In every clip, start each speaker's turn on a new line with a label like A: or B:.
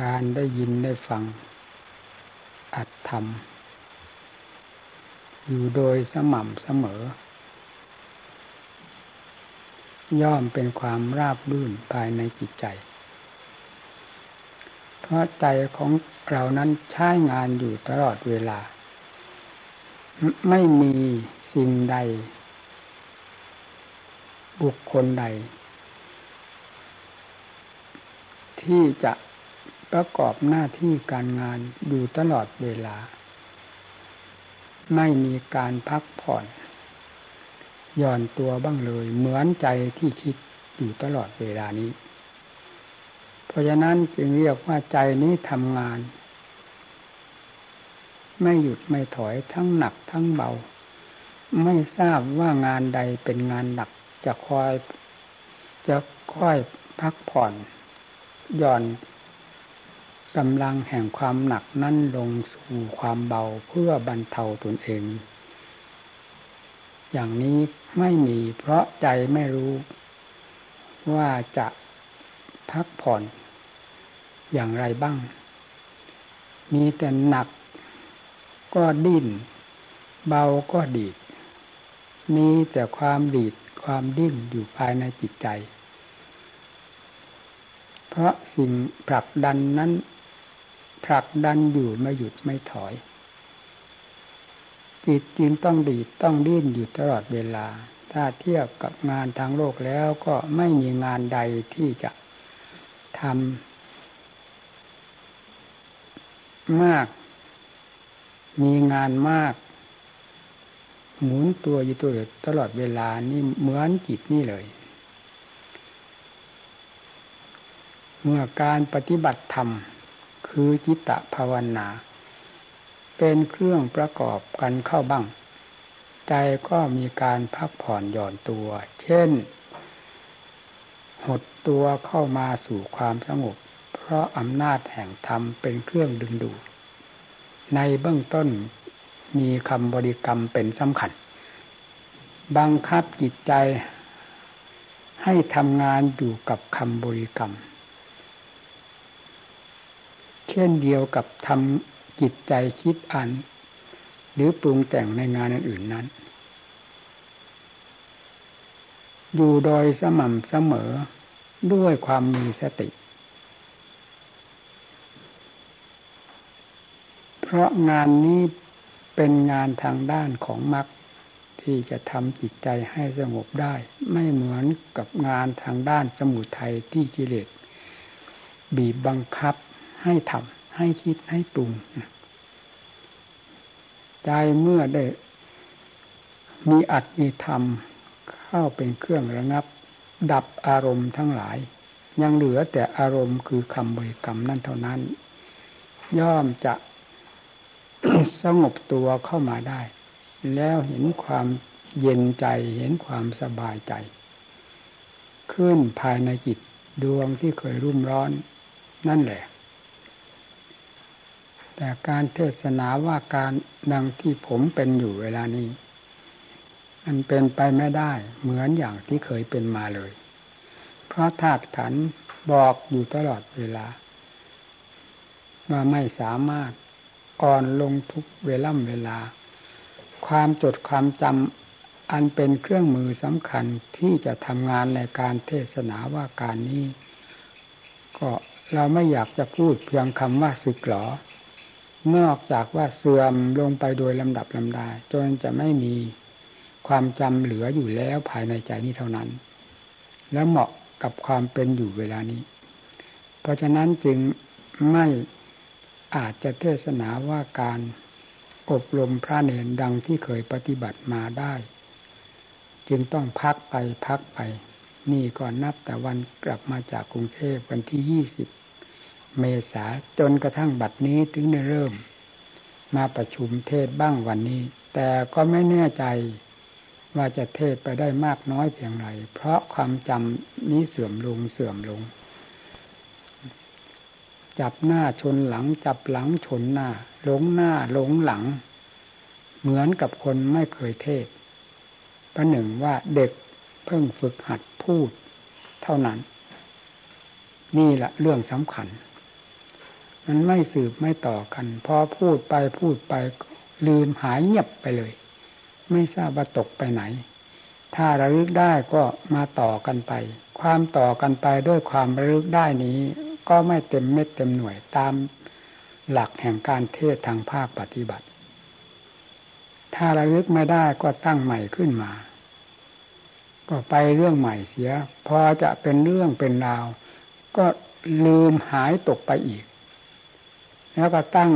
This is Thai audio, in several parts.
A: การได้ยินได้ฟัง อัดธรรมอยู่โดยสม่ำเสมอ ย่อมเป็นความราบรื่นภายในจิตใจ เพราะใจของเรานั้นใช้งานอยู่ตลอดเวลา ไม่มีสิ่งใด บุคคลใด ที่จะ ประกอบหน้าที่การงานอยู่ตลอดเวลา ไม่มีการพักผ่อนหย่อนตัวบ้างเลย เหมือนใจที่คิดอยู่ตลอดเวลานี้ เพราะฉะนั้นจึงเรียกว่าใจนี้ทำงาน ไม่หยุดไม่ถอยทั้งหนักทั้งเบา ไม่ทราบว่างานใดเป็นงานหนักจะคอย จะค่อยพักผ่อนหย่อน กำลังแห่งความหนักนั้นลงสู่ความเบาเพื่อบรรเทาตนเอง อย่างนี้ไม่มีเพราะใจไม่รู้ว่าจะพักผ่อนอย่างไรบ้าง มีแต่หนักก็ดิ้น เบาก็ดีด มีแต่ความดีดความดิ้นอยู่ภายในจิตใจ เพราะสิ่งผลักดันนั้น ผลักดันอยู่ไม่หยุดไม่ถอย จิตจึงต้องดีดต้องดิ้นอยู่ตลอดเวลา ถ้าเทียบกับงานทางโลกแล้วก็ไม่มีงานใดที่จะทำมาก มีงานมาก หมุนตัวอยู่ตัวตลอดเวลานี่เหมือนจิตนี่เลยเมื่อการปฏิบัติธรรม คือจิตตภาวนา เป็นเครื่องประกอบกันเข้าบ้าง ใจก็มีการพักผ่อนหย่อนตัว เช่น หดตัวเข้ามาสู่ความสงบ เพราะอำนาจแห่งธรรมเป็นเครื่องดึงดูด ในเบื้องต้นมีคำบริกรรมเป็นสำคัญ บังคับจิตใจให้ทำงานอยู่กับคำบริกรรม เช่นเดียวกับทำจิตใจคิดอ่าน หรือปรุงแต่งในงานอื่นนั้น อยู่โดยสม่ำเสมอด้วยความมีสติ เพราะงานนี้เป็นงานทางด้านของมรรคที่จะทำจิตใจให้สงบได้ ไม่เหมือนกับงานทางด้านสมุทัยที่กิเลสบีบบังคับ ให้ทำให้คิดให้ปรุงใจเมื่อได้ มีอัตมีธรรม เข้าเป็นเครื่องระงับ ดับอารมณ์ทั้งหลาย ยังเหลือแต่อารมณ์คือคำบริกรรมนั่นเท่านั้น ย่อมจะสงบตัวเข้ามาได้ แล้วเห็นความเย็นใจเห็นความสบายใจ ขึ้นภายในจิตดวงที่เคยรุ่มร้อน นั่นแหละ แต่การเทศนาว่าการดังที่ผมเป็นอยู่เวลานี้ มันเป็นไปไม่ได้เหมือนอย่างที่เคยเป็นมาเลย เพราะธาตุขันบอกอยู่ตลอดเวลา ว่าไม่สามารถอ่อนลงทุกเวล่ำเวลา ความจดความจำอันเป็นเครื่องมือสำคัญที่จะทำงานในการเทศนาว่าการนี้ ก็เราไม่อยากจะพูดเพียงคำว่าสึกหรอ นอกจากว่าเสื่อมลงไปโดยลำดับลำดาจนจะไม่มีความจำเหลืออยู่แล้วภายในใจนี้เท่านั้น และเหมาะกับความเป็นอยู่เวลานี้ เพราะฉะนั้นจึงไม่อาจจะเทศนาว่าการอบรมพระเนรดังที่เคยปฏิบัติมาได้ จึงต้องพักไปพักไป นี่ก่อนนับแต่วันกลับมาจากกรุงเทพวันที่ยี่สิบ เมษาจนกระทั่งบัดนี้ถึงได้เริ่ม มาประชุมเทศบ้างวันนี้ แต่ก็ไม่แน่ใจว่าจะเทศไปได้มากน้อยเพียงไร เพราะความจำนี้เสื่อมลงเสื่อมลง จับหน้าชนหลัง จับหลังชนหน้า หลงหน้าหลงหลัง เหมือนกับคนไม่เคยเทศประหนึ่งว่าเด็กเพิ่งฝึกหัดพูด เท่านั้น นี่แหละเรื่องสำคัญ มันไม่สืบไม่ต่อกัน พอพูดไปพูดไปลืมหายเงียบไปเลย ไม่ทราบว่าตกไปไหน ถ้าระลึกได้ก็มาต่อกันไป ความต่อกันไปด้วยความระลึกได้นี้ ก็ไม่เต็มเม็ดเต็มหน่วยตามหลักแห่งการเทศทางภาคปฏิบัติ ถ้าระลึกไม่ได้ก็ตั้งใหม่ขึ้นมา ก็ไปเรื่องใหม่เสีย พอจะเป็นเรื่องเป็นราว ก็ลืมหายตกไปอีก แล้วก็ตั้ง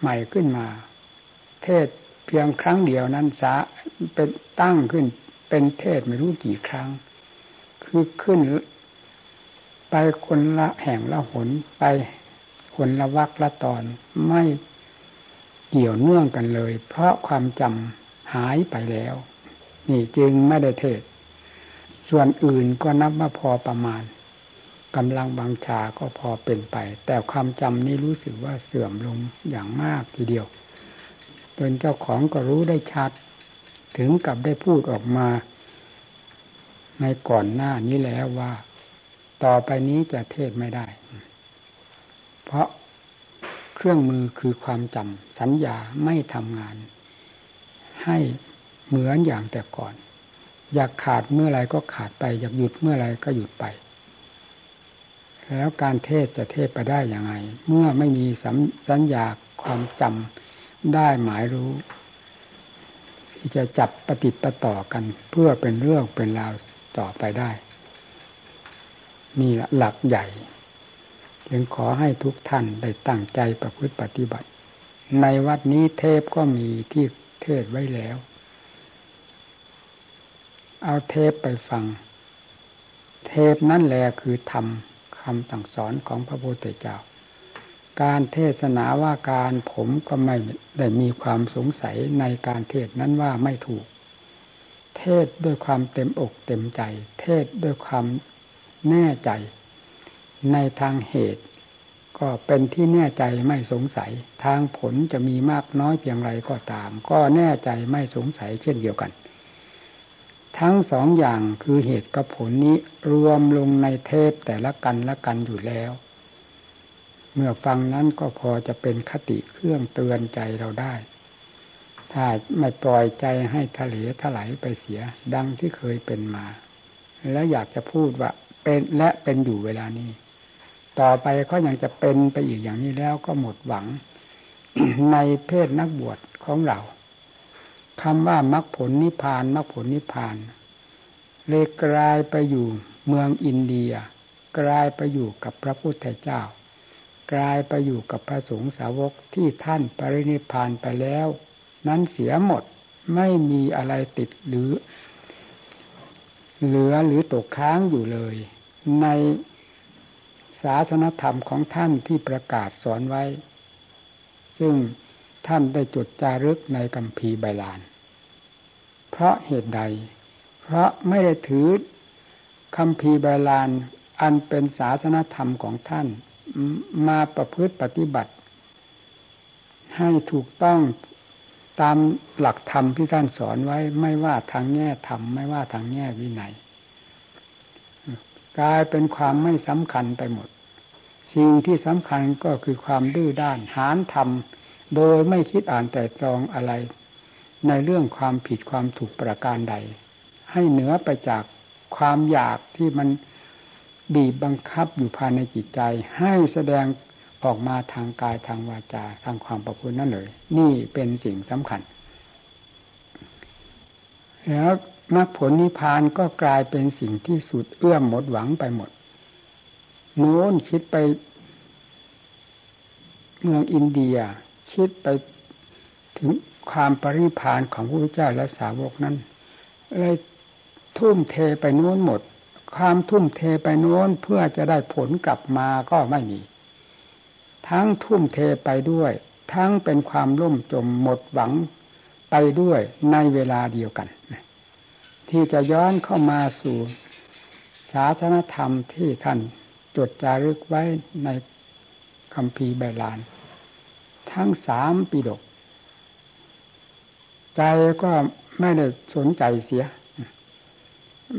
A: ใหม่ขึ้นมา เทศเพียงครั้งเดียวนั้นสาเป็นตั้งขึ้น เป็นเทศไม่รู้กี่ครั้ง คือขึ้น ไปคนละแห่งละหนไปคนละวักละตอนไม่เกี่ยวเนื่องกันเลย เพราะความจำหายไปแล้ว นี่จึงไม่ได้เทศ ส่วนอื่นก็นับว่าพอประมาณ กำลังบางชาก็พอเป็นไป แต่ความจำนี้รู้สึกว่าเสื่อมลงอย่างมากทีเดียวเป็นเจ้าของก็รู้ได้ชัด ถึงกับได้พูดออกมา ในก่อนหน้านี้แล้วว่า ต่อไปนี้จะเทศไม่ได้ เพราะเครื่องมือคือความจำสัญญาไม่ทำงาน ให้เหมือนอย่างแต่ก่อน อยากขาดเมื่อไรก็ขาดไป อยากหยุดเมื่อไรก็หยุดไป แล้วการเทศจะเทศไปได้อย่างไง เมื่อไม่มีสัญญาความจำได้หมายรู้ ที่จะจับปฏิปต่อกัน เพื่อเป็นเรื่องเป็นราวต่อไปได้นี่หลักใหญ่จึงขอให้ทุกท่านได้ตั้งใจประพฤติปฏิบัติ ในวัดนี้เทพก็มีที่เทศไว้แล้ว เอาเทปไปฟัง เทปนั่นแหละคือธรรม คำสั่งสอนของพระพุทธเจ้า การเทศนาว่าการผมก็ไม่ได้มีความสงสัยในการเทศนั้นว่าไม่ถูก เทศด้วยความเต็มอกเต็มใจ เทศด้วยความแน่ใจ ในทางเหตุ ก็เป็นที่แน่ใจไม่สงสัย ทางผลจะมีมากน้อยเพียงไรก็ตาม ก็แน่ใจไม่สงสัยเช่นเดียวกัน ทั้งสองอย่างคือเหตุกับผลนี้รวมลงในเทพแต่ละกันละกันอยู่แล้ว เมื่อฟังนั้นก็พอจะเป็นคติเครื่องเตือนใจเราได้ ถ้าไม่ปล่อยใจให้ทะเลถลายไปเสีย ดังที่เคยเป็นมา และอยากจะพูดว่าเป็นและเป็นอยู่เวลานี้ ต่อไปเขายังจะเป็นไปอีกอย่างนี้แล้วก็หมดหวังในเพศนักบวชของเรา คำว่ามรรคผลนิพพานมรรคผลนิพพาน เลยกลายไปอยู่เมืองอินเดีย กลายไปอยู่กับพระพุทธเจ้า กลายไปอยู่กับพระสงฆ์สาวกที่ท่านปรินิพพานไปแล้ว นั้นเสียหมดไม่มีอะไรติดหรือ เหลือหรือตกค้างอยู่เลย ในศาสนธรรมของท่านที่ประกาศสอนไว้ ซึ่ง ท่านได้จดจารึกในกัมพีไบลาน เพราะเหตุใด เพราะไม่ได้ถือคำพีไบลานอันเป็นศาสนธรรมของท่าน มาประพฤติปฏิบัติ ให้ถูกต้องตามหลักธรรมที่ท่านสอนไว้ไม่ว่าทางแง่ธรรมไม่ว่าทางแง่วินัยกลายเป็นความไม่สำคัญไปหมด สิ่งที่สำคัญก็คือความดื้อด้านหานทำ โดยไม่คิดอ่านแต่ตรองอะไร ในเรื่องความผิดความถูกประการใด ให้เหนือไปจากความอยากที่มันบีบบังคับอยู่ภายในจิตใจ ให้แสดงออกมาทางกายทางวาจาทางความประพฤตินั่นเลย นี่เป็นสิ่งสำคัญ แล้วมรรคผลนิพพานก็กลายเป็นสิ่งที่สุดเอื้อมหมดหวังไปหมดโน้นคิดไป เมืองอินเดีย คิดไปถึงความปริพานของพระพุทธเจ้าและสาวกนั้นเลยทุ่มเทไปโน้นหมด ความทุ่มเทไปโน้นเพื่อจะได้ผลกลับมาก็ไม่มี ทั้งทุ่มเทไปด้วย ทั้งเป็นความล่มจมหมดหวังไปด้วยในเวลาเดียวกัน ที่จะย้อนเข้ามาสู่ศาสนธรรมที่ท่านจดจารึกไว้ในคำพีใบลาน ทั้งสามปีดก ใจก็ไม่ได้สนใจเสีย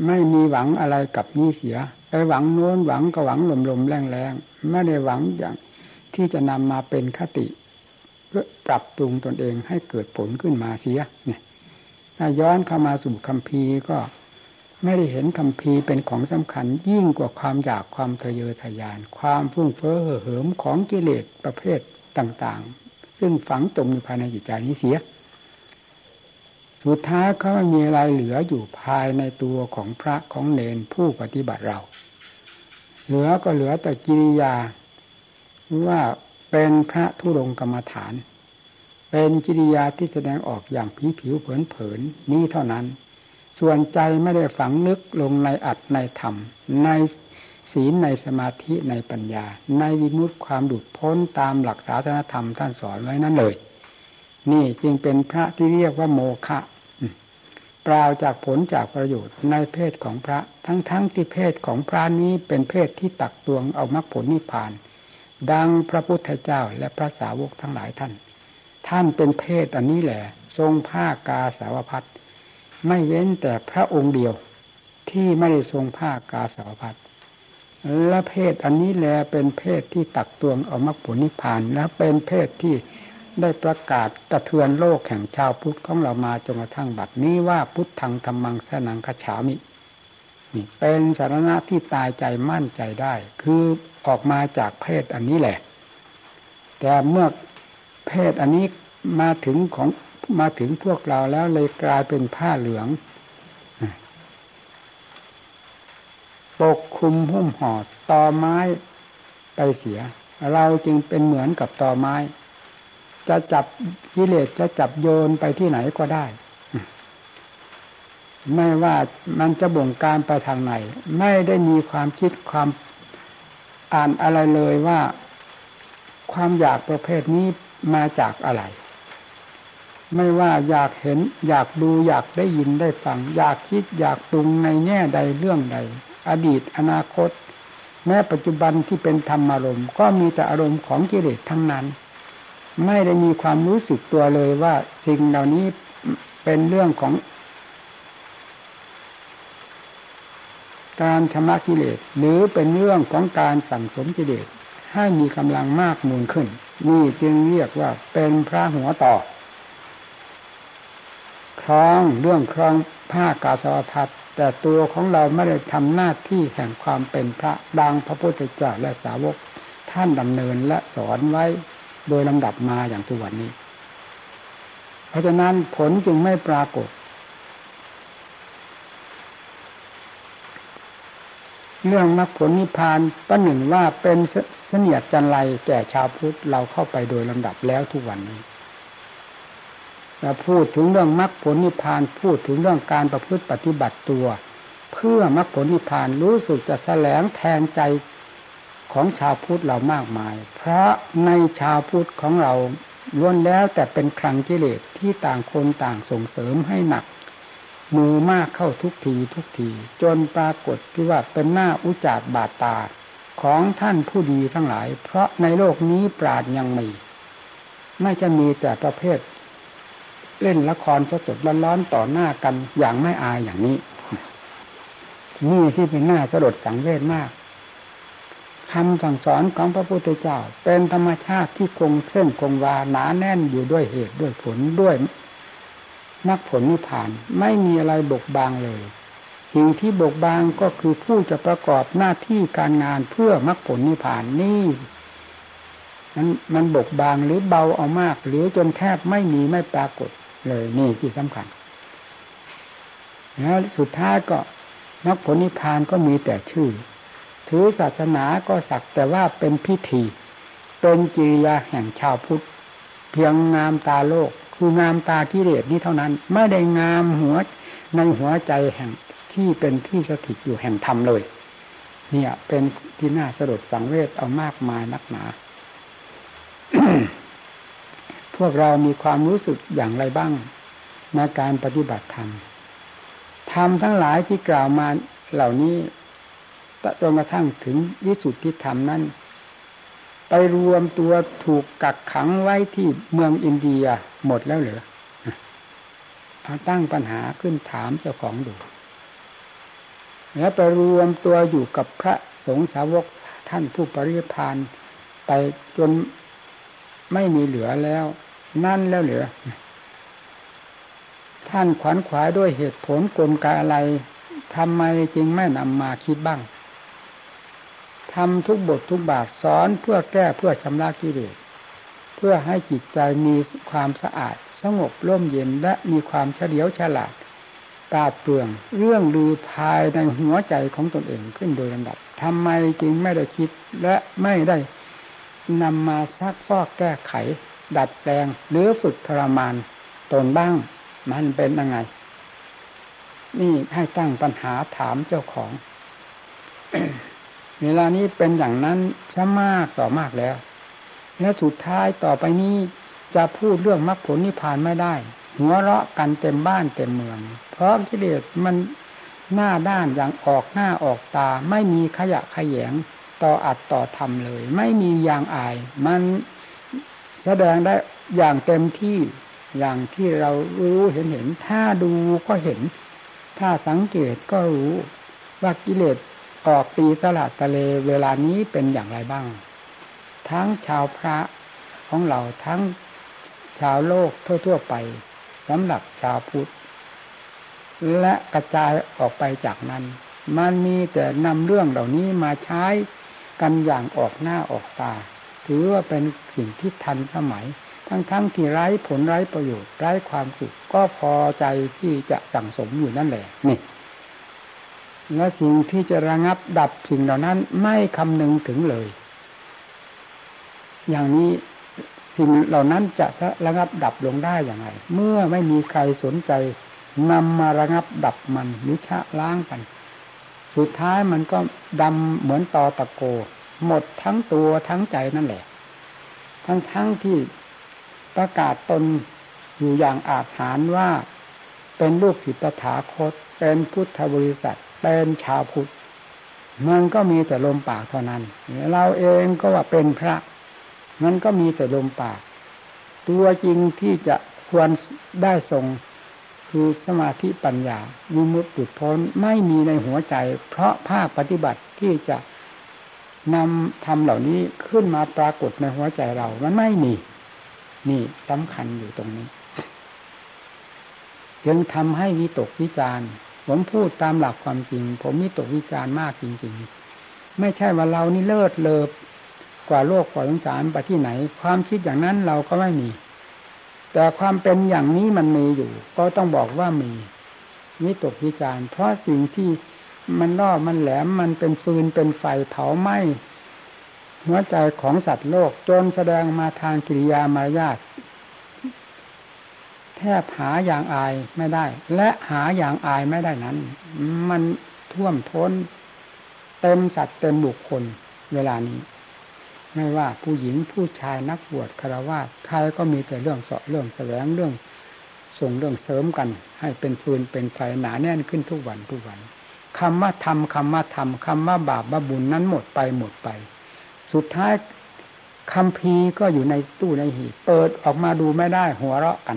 A: ไม่มีหวังอะไรกับนี้เสียไปหวังโน้นหวังก็หวังลมๆแรงๆไม่ได้หวังอย่างที่จะนำมาเป็นคติ เพื่อปรับปรุงตนเองให้เกิดผลขึ้นมาเสียเนี่ยถ้าย้อนเข้ามาสู่คำพีรก็ไม่ได้เห็นคำพีร์เป็นของสำคัญยิ่งกว่าความอยากความทะเยอทะยาน ความฟุ้งเฟ้อเหิมของกิเลสประเภท ต่างๆ ซึ่งฝังจมอยู่ภายในจิตใจนี้เสีย สุดท้ายเขาไม่มีอะไรเหลืออยู่ภายในตัวของพระของเนนผู้ปฏิบัติเรา เหลือก็เหลือแต่กิริยาว่าเป็นพระทุรงกรรมฐาน เป็นกิริยาที่แสดงออกอย่างผิวผิวเผินเผินนี้เท่านั้น ส่วนใจไม่ได้ฝังลึกลงในอัดในธรรม ใน ศีลในสมาธิในปัญญา ในวิมุตติความดุดพ้นตามหลักศาสนธรรมท่านสอนไว้นั่นเลย นี่จึงเป็นพระที่เรียกว่าโมฆะปล่าจากผลจากประโยชน์ในเพศของพระทั้งๆทที่เพศของพระนี้เป็นเพศที่ตักตวงเอามรรคผลนิพพาน ดังพระพุทธเจ้าและพระสาวกทั้งหลายท่าน ท่านเป็นเพศอันนี้แหละ ทรงผ้ากาสาวพัดไม่เว้นแต่พระองค์เดียว ที่ไม่ได้ทรงผ้ากาสาวพัด และเพศอันนี้แหละเป็นเพศที่ตักตวงเอามรรคผลนิพพานและเป็นเพศที่ได้ประกาศกระเทือนโลกแห่งชาวพุทธของเรามาจนกระทั่งบัดนี้ว่าพุทธังธรรมังสนังคฉามินี่เป็นสารณะที่ตายใจมั่นใจได้ คือออกมาจากเพศอันนี้แหละ แต่เมื่อเพศอันนี้มาถึงของมาถึงพวกเราแล้วเลยกลายเป็นผ้าเหลือง ปกคลุมหุ้มห่อตอไม้ไปเสีย เราจึงเป็นเหมือนกับตอไม้ จะจับกิเลสจะจับโยนไปที่ไหนก็ได้ ไม่ว่ามันจะบ่งการไปทางไหน ไม่ได้มีความคิดความอ่านอะไรเลยว่า ความอยากประเภทนี้มาจากอะไร ไม่ว่าอยากเห็น อยากดูอยากได้ยินได้ฟัง อยากคิดอยากปรุงในแง่ใดเรื่องใด อดีตอนาคต แม้ปัจจุบันที่เป็นธรรมอารมณ์ ก็มีแต่อารมณ์ของกิเลสทั้งนั้น ไม่ได้มีความรู้สึกตัวเลยว่าสิ่งเหล่านี้เป็นเรื่องของ การชำระกิเลสหรือเป็นเรื่องของการสั่งสมกิเลสให้มีกำลังมากมูลขึ้น นี่จึงเรียกว่าเป็นพระหัวต่อครองเรื่องครองผ้ากาสาวพัด แต่ตัวของเราไม่ได้ทำหน้าที่แห่งความเป็นพระดังพระพุทธเจ้าและสาวก ท่านดำเนินและสอนไว้โดยลำดับมาอย่างทุกวันนี้ เพราะฉะนั้นผลจึงไม่ปรากฏ เรื่องมรรคผลนิพพานประหนึ่งว่าเป็นเสนียดจันไรแก่ชาวพุทธเราเข้าไปโดยลำดับแล้วทุกวันนี้ เราพูดถึงเรื่องมรรคผลนิพพานพูดถึงเรื่องการประพฤติปฏิบัติตัว เพื่อมรรคผลนิพพานรู้สึกจะแสลงแทนใจของชาวพุทธเรามากมาย เพราะในชาวพุทธของเราล้วนแล้วแต่เป็นครังกิเลสที่ต่างคนต่างส่งเสริมให้หนัก มือมากเข้าทุกทีทุกที จนปรากฏที่ว่าเป็นหน้าอุจาดบาดตาของท่านผู้ดีทั้งหลาย เพราะในโลกนี้ปราดยังมี ไม่จะมีแต่ประเภท เล่นละครสดๆร้อนๆต่อหน้ากันอย่างไม่อายอย่างนี้ นี่ที่เป็นหน้าสลดสังเวชมากคำสั่งสอนของพระพุทธเจ้า เป็นธรรมชาติที่คงเส้นคงวาหนาแน่นอยู่ด้วยเหตุด้วยผลด้วยมรรคผลนิพพานไม่มีอะไรบกบางเลย สิ่งที่บกบางก็คือผู้จะประกอบหน้าที่การงานเพื่อมรรคผลนิพพานนี่มันมันบกบางหรือเบาเอามาก หรือจนแทบไม่มีไม่ปรากฏ เลยนี่ที่สำคัญ แล้วสุดท้ายก็มรรคผลนิพพานก็มีแต่ชื่อ ถือศาสนาก็สักแต่ว่าเป็นพิธี เป็นกิริยาแห่งชาวพุทธ เพียงงามตาโลก คืองามตากิเลสนี้เท่านั้น ไม่ได้งามหัวในหัวใจแห่งที่เป็นที่สถิตอยู่แห่งธรรมเลย เนี่ยเป็นที่น่าสลดสังเวชเอามากมายนักหนา พวกเรามีความรู้สึกอย่างไรบ้างในการปฏิบัติธรรมธรรมทั้งหลายที่กล่าวมาเหล่านี้จนกระทั่งถึงวิสุทธิธรรมนั้น ไปรวมตัวถูกกักขังไว้ที่เมืองอินเดียหมดแล้วเหรอตั้งปัญหาขึ้นถามเจ้าของดู แล้วไปรวมตัวอยู่กับพระสงฆ์สาวกท่านผู้ปริพานไปจน ไม่มีเหลือแล้ว นั่นแล้วเหลือ ท่านขวัญขวายด้วยเหตุผลกลไกอะไรทำไมจึงไม่นำมาคิดบ้างทำทุกบททุกบาทสอนเพื่อแก้เพื่อชำระกิเลสเพื่อให้จิตใจมีความสะอาด สงบร่มเย็นและมีความเฉลียวฉลาดตาเปลืองเรื่องลือภายในหัวใจของตนเองขึ้นโดยลำดับทำไมจึงไม่ได้คิดและไม่ได้ นำมาซักฟอกแก้ไข ดัดแปลง หรือฝึกทรมานตนบ้าง มันเป็นยังไง นี่ให้ตั้งปัญหาถามเจ้าของ เวลานี้เป็นอย่างนั้นซะมากต่อมากแล้ว และสุดท้ายต่อไปนี้จะพูดเรื่องมรรคผลนิพพานไม่ได้ หัวเราะกันเต็มบ้านเต็มเมือง เพราะกิเลสมันหน้าด้านอย่างออกหน้าออกตาไม่มีขยะขยง ต่ออัดต่อทำเลย ไม่มียางอาย มันแสดงได้อย่างเต็มที่อย่างที่เรารู้เห็นเห็น ถ้าดูก็เห็น ถ้าสังเกตก็รู้ว่ากิเลสออกตีตลาดทะเลเวลานี้เป็นอย่างไรบ้าง ทั้งชาวพระของเราทั้งชาวโลกทั่ว ๆ ไปสำหรับชาวพุทธ และกระจายออกไปจากนั้น มันมีแต่นำเรื่องเหล่านี้มาใช้ กันอย่างออกหน้าออกตา ถือว่าเป็นสิ่งที่ทันสมัย ทั้งๆทที่ไร้ผลไร้ประโยชน์ไร้ความสุขก็พอใจที่จะสั่งสมอยู่นั่นแหละนี่และสิ่งที่จะระงับดับสิ่งเหล่านั้นไม่คำนึงถึงเลย อย่างนี้สิ่งเหล่านั้นจะระงับดับลงได้อย่างไร เมื่อไม่มีใครสนใจนำมาระงับดับมันหรือชะล้างกัน สุดท้ายมันก็ดำเหมือนตอตะโก หมดทั้งตัวทั้งใจนั่นแหละ ทั้งทั้งที่ประกาศตนอยู่อย่างอาถรรพ์ว่า เป็นลูกศิษย์ตถาคต เป็นพุทธบริษัท เป็นชาวพุทธมันก็มีแต่ลมปากเท่านั้น เราเองก็ว่าเป็นพระมันก็มีแต่ลมปาก ตัวจริงที่จะควรได้ทรง คือสมาธิปัญญาวิมุตติพ้นไม่มีในหัวใจ เพราะภาคปฏิบัติที่จะนำทำเหล่านี้ขึ้นมาปรากฏในหัวใจเรา มันไม่มี นี่สำคัญอยู่ตรงนี้ยังทำให้วิตกวิจารผมพูดตามหลักความจริง ผมมีตกวิจารมากจริง ๆ ไม่ใช่ว่าเรานี่เลิศเลอกว่าโลกกว่าสงสารไปที่ไหน ความคิดอย่างนั้นเราก็ไม่มี แต่ความเป็นอย่างนี้มันมีอยู่ ก็ต้องบอกว่ามีวิตกวิจารเพราะสิ่งที่มันล่อมันแหลมมันเป็นฟืนเป็นไฟเผาไหม้หัวใจของสัตว์โลกจนแสดงมาทางกิริยามารยาทแทบหาอย่างอายไม่ได้ และหาอย่างอายไม่ได้นั้น มันท่วมท้น เต็มสัตว์เต็มบุคคลเวลานี้ ไม่ว่าผู้หญิงผู้ชายนักบวชคารวะใครก็มีแต่เรื่องเสาะเรื่องแสวงเรื่องส่งเรื่องเสริมกัน ให้เป็นฟืนเป็นไฟหนาแน่นขึ้นทุกวันทุกวันคำว่าทำคำว่าทำคำว่าบาปว่าบุญนั้นหมดไปหมดไป สุดท้ายคำพีก็อยู่ในตู้ในหีบเปิดออกมาดูไม่ได้หัวเราะกัน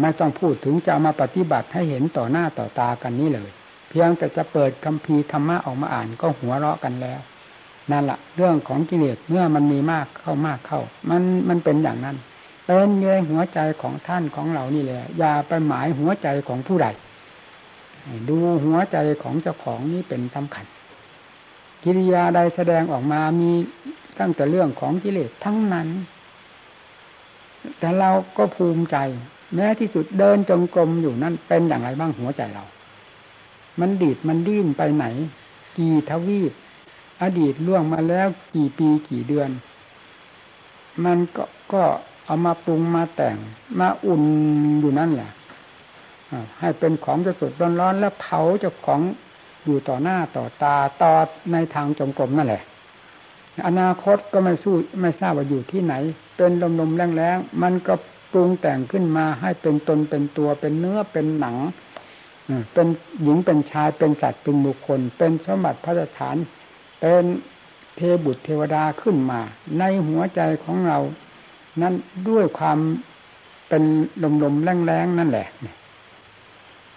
A: ไม่ต้องพูดถึงจะมาปฏิบัติให้เห็นต่อหน้าต่อตากันนี้เลย เพียงแต่จะเปิดคำพีธรรมะออกมาอ่านก็หัวเราะกันแล้ว นั่นแหละเรื่องของกิเลสเมื่อมันมีมากเข้ามากเข้า มันมันเป็นอย่างนั้น เป็นเงยหัวใจของท่านของเรานี่แหละอย่าไปหมายหัวใจของผู้ใดดูหัวใจของเจ้าของนี่เป็นสำคัญ กิริยาใดแสดงออกมามีตั้งแต่เรื่องของกิเลสทั้งนั้น แต่เราก็ภูมิใจ แม้ที่สุดเดินจงกรมอยู่นั่นเป็นอย่างไรบ้างหัวใจเรา มันดีดมันดิ้นไปไหน กี่ทวีป อดีตล่วงมาแล้วกี่ปีกี่เดือน มันก็ก็เอามาปรุงมาแต่งมาอุ่นอยู่นั่นแหละให้เป็นของจะสดร้อนๆแล้วเผาเจ้าของอยู่ต่อหน้าต่อตาต่อในทางจงกรมนั่นแหละ อนาคตก็ไม่สู้ไม่ทราบว่าอยู่ที่ไหน เป็นลมๆแรงๆมันก็ปรุงแต่งขึ้นมาให้เป็นตนเป็นตัวเป็นเนื้อเป็นหนังเป็นหญิงเป็นชายเป็นสัตว์เป็นบุคคล เป็นสมบัติพระสถาน เป็นเทบุตรเทวดาขึ้นมา ในหัวใจของเรา นั้นด้วยความเป็นลมๆแรงๆนั่นแหละ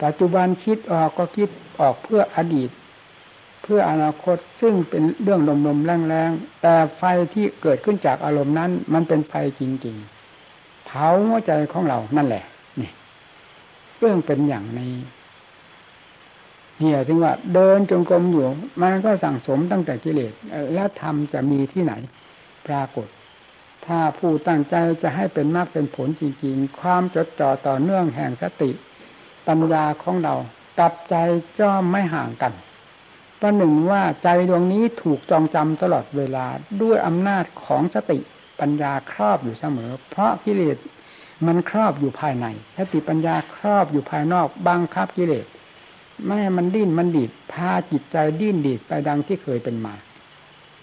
A: ปัจจุบันคิดออกก็คิดออกเพื่ออดีต เพื่ออนาคตซึ่งเป็นเรื่องลมๆแรงๆแต่ไฟที่เกิดขึ้นจากอารมณ์นั้น มันเป็นไฟจริงๆเผาหัวใจของเรานั่นแหละ นี่ เรื่องเป็นอย่างนี้ เหี่ยถึงว่าเดินจงกรมอยู่ มันก็สั่งสมตั้งแต่กิเลสแล้วธรรมจะมีที่ไหนปรากฏ ถ้าผู้ตั้งใจจะให้เป็นมากเป็นผลจริงๆ ความจดจ่อต่อเนื่องแห่งสติปัญญาของเรากับใจจ้อมไม่ห่างกันประหนึ่งว่าใจดวงนี้ถูกจองจำตลอดเวลาด้วยอำนาจของสติปัญญาครอบอยู่เสมอ เพราะกิเลสมันครอบอยู่ภายใน สติปัญญาครอบอยู่ภายนอกบังคับกิเลส ไม่ให้มันดิ้นมันดีดพาจิตใจดิ้นดีดไปดังที่เคยเป็นมา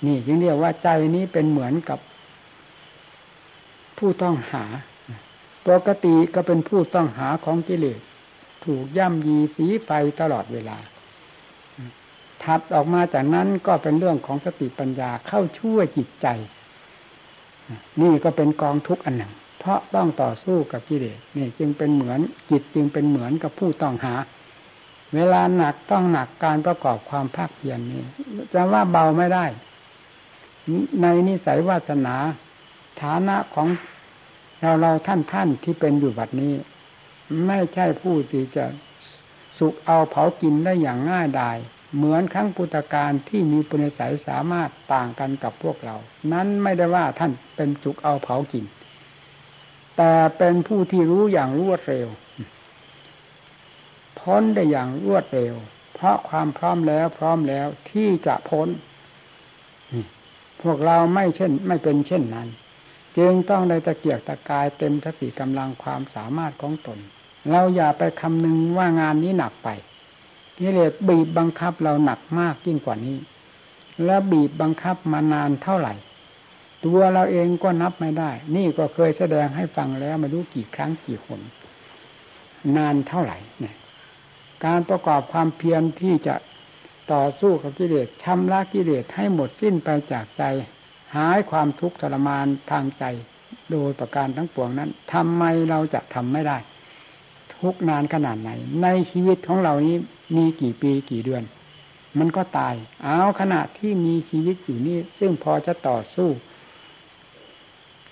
A: นี่จึงเรียกว่าใจนี้เป็นเหมือนกับ ผู้ต้องหาปกติก็เป็นผู้ต้องหาของกิเลสถูกย่ำยีสีไฟตลอดเวลาถัดออกมาจากนั้นก็เป็นเรื่องของสติปัญญาเข้าช่วยจิตใจ นี่ก็เป็นกองทุกข์อันหนึ่ง เพราะต้องต่อสู้กับกิเลสนี่จึงเป็นเหมือนจิตจึงเป็นเหมือนกับผู้ต้องหา เวลาหนักต้องหนักการประกอบความภาคเพียรนี่จะว่าเบาไม่ได้ ในนิสัยวาสนา ฐานะของเราเราท่านท่านที่เป็นอยู่บัดนี้ ไม่ใช่ผู้ที่จะสุกเอาเผากินได้อย่างง่ายดาย เหมือนครั้งพุทธการที่มีปุญสัยสามารถต่างกันกับพวกเรา นั้นไม่ได้ว่าท่านเป็นสุกเอาเผากิน แต่เป็นผู้ที่รู้อย่างรวดเร็ว พ้นได้อย่างรวดเร็ว เพราะความพร้อมแล้วพร้อมแล้วที่จะพ้นพวกเราไม่เช่น ไม่เป็นเช่นนั้น จึงต้องได้ตะเกียกตะกายเต็มสติกำลังความสามารถของตน เราอย่าไปคำนึงว่างานนี้หนักไปกิเลสบีบบังคับเราหนักมากยิ่งกว่านี้ และบีบบังคับมานานเท่าไหร่ ตัวเราเองก็นับไม่ได้ นี่ก็เคยแสดงให้ฟังแล้วม่รู้กี่ครั้งกี่คน นานเท่าไหร่เนี่ย การประกอบความเพียรที่จะต่อสู้กับกิเลสชำระกิเลสให้หมดสิ้นไปจากใจ หายความทุกข์ทรมานทางใจ โดยประการทั้งปวงนั้นทำไมเราจะทำไม่ได้ ทุกนานขนาดไหน ในชีวิตของเรานี้มีกี่ปีกี่เดือน มันก็ตาย เอาขณะที่มีชีวิตอยู่นี่ซึ่งพอจะต่อสู้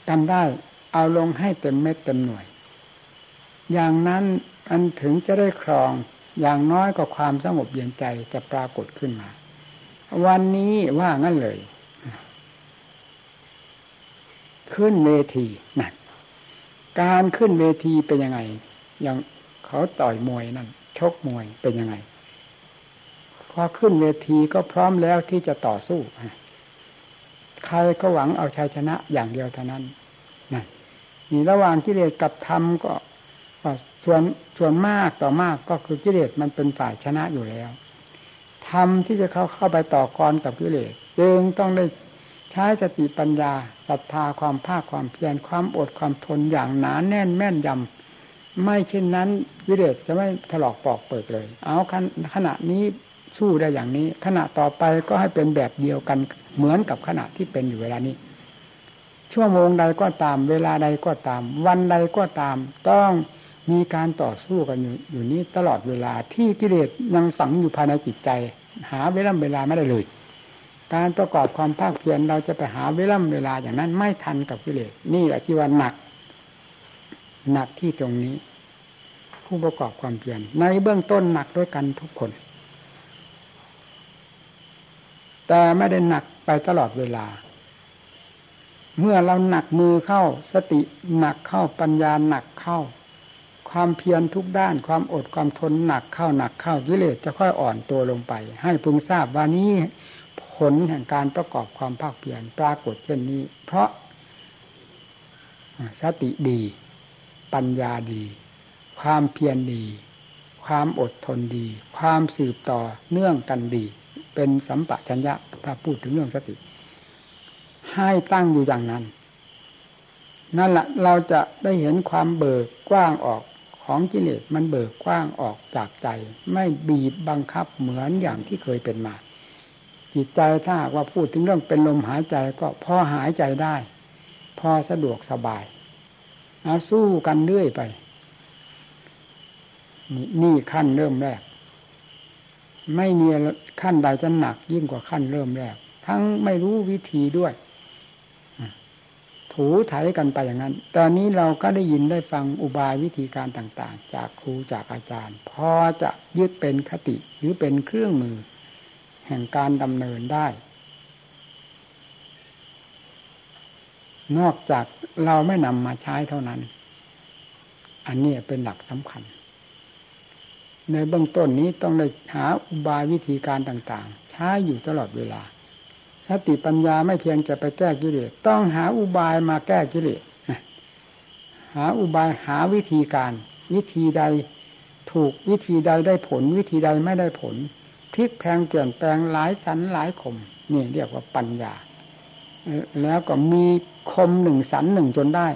A: กันได้เอาลงให้เต็มเม็ดเต็มหน่วย อย่างนั้นอันถึงจะได้ครอง อย่างน้อยก็ความสงบเย็นใจจะปรากฏขึ้นมา วันนี้ว่างั้นเลย ขึ้นเวทีนั่นการขึ้นเวทีเป็นยังไง อย่างเขาต่อยมวยนั่นชกมวยเป็นยังไง พอขึ้นเวทีก็พร้อมแล้วที่จะต่อสู้ใครก็หวังเอาชัยชนะอย่างเดียวเท่านั้นนั่นนี่ระหว่างกิเลสกับธรรมก็ ส่วนส่วนมากต่อมากก็คือกิเลสมันเป็นฝ่ายชนะอยู่แล้วธรรมที่จะเข้าเข้าไปต่อกรกับกิเลสจึงต้องได้ใช้สติปัญญาศรัทธาความภาคความเพียรความอดความทนอย่างหนาแน่นแม่นยำไม่เช่นนั้นวิเดชจะไม่ถลอกปอกเปิดเลย เอาขณะนี้สู้ได้อย่างนี้ ขณะต่อไปก็ให้เป็นแบบเดียวกันเหมือนกับขณะที่เป็นอยู่เวลานี้ ชั่วโมงใดก็ตาม เวลาใดก็ตาม วันใดก็ตาม ต้อง มีการต่อสู้กันอยู่อยู่นี้ตลอดเวลาที่กิเลสยังฝังอยู่ภายในจิตใจ หาเวลาเวลาไม่ได้เลย การประกอบความภาคเพียรเราจะไปหาเวลาเวลาอย่างนั้นไม่ทันกับกิเลสนี่แหละที่ว่าหนัก หนักที่ตรงนี้ ผู้ประกอบความเพียรในเบื้องต้นหนักด้วยกันทุกคน แต่ไม่ได้หนักไปตลอดเวลา เมื่อเราหนักมือเข้าสติหนักเข้าปัญญาหนักเข้า ความเพียรทุกด้านความอดความทนหนักเข้าหนักเข้ากิเลสจะค่อยอ่อนตัวลงไป ให้พึงทราบว่านี้ผลแห่งการประกอบความภาคเพียรปรากฏเช่นนี้ เพราะสติดี ปัญญาดี ความเพียรดี ความอดทนดี ความสืบต่อเนื่องกันดี เป็นสัมปชัญญะถ้าพูดถึงเรื่องสติ ให้ตั้งอยู่อย่างนั้นนั่นแหละเราจะได้เห็นความเบิกกว้างออก ของกิเลสมันเบิกกว้างออกจากใจ ไม่บีบบังคับเหมือนอย่างที่เคยเป็นมา จิตใจถ้าว่าพูดถึงเรื่องเป็นลมหายใจก็พอหายใจได้ พอสะดวกสบายเอาสู้กันเรื่อยไป นี่ขั้นเริ่มแรก ไม่มีขั้นใดจะหนักยิ่งกว่าขั้นเริ่มแรก ทั้งไม่รู้วิธีด้วย ถูถ่ายกันไปอย่างนั้น ตอนนี้เราก็ได้ยินได้ฟังอุบายวิธีการต่างๆ จากครูจากอาจารย์ พอจะยึดเป็นคติหรือเป็นเครื่องมือ แห่งการดำเนินได้ นอกจากเราไม่นำมาใช้เท่านั้น อันนี้เป็นหลักสำคัญ ในเบื้องต้นนี้ต้องได้หาอุบายวิธีการต่างๆ ใช้อยู่ตลอดเวลา สติปัญญาไม่เพียงจะไปแก้กิเลสต้องหาอุบายมาแก้กิเลสหาอุบายหาวิธีการ วิธีใดถูกวิธีใดได้ผล วิธีใดไม่ได้ผลพลิกแพงเปลี่ยนแปลงหลายสันหลายคมนี่เรียกว่าปัญญา แล้วก็มีคมหนึ่งสันหนึ่งจนได้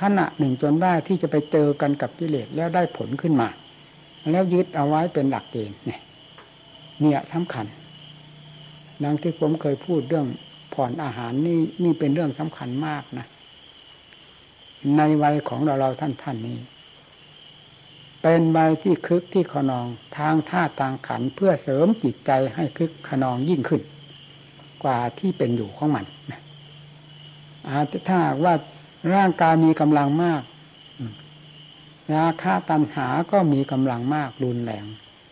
A: ขณะหนึ่งจนได้ที่จะไปเจอกันกับกิเลสแล้วได้ผลขึ้นมา แล้วยึดเอาไว้เป็นหลักเกณฑ์เนี่ยเนี่ยสำคัญ ดังที่ผมเคยพูดเรื่องผ่อนอาหารนี่นี่เป็นเรื่องสำคัญมากนะ ในวัยของเราเราท่านท่านนี้ เป็นวัยที่คึกที่ขนองทางท่าทางขันเพื่อเสริมจิตใจให้คึกขนองยิ่งขึ้น กว่าที่เป็นอยู่ของมันอาจจะถ้าว่าร่างกายมีกำลังมากราคาตันหาก็มีกำลังมากรุนแรง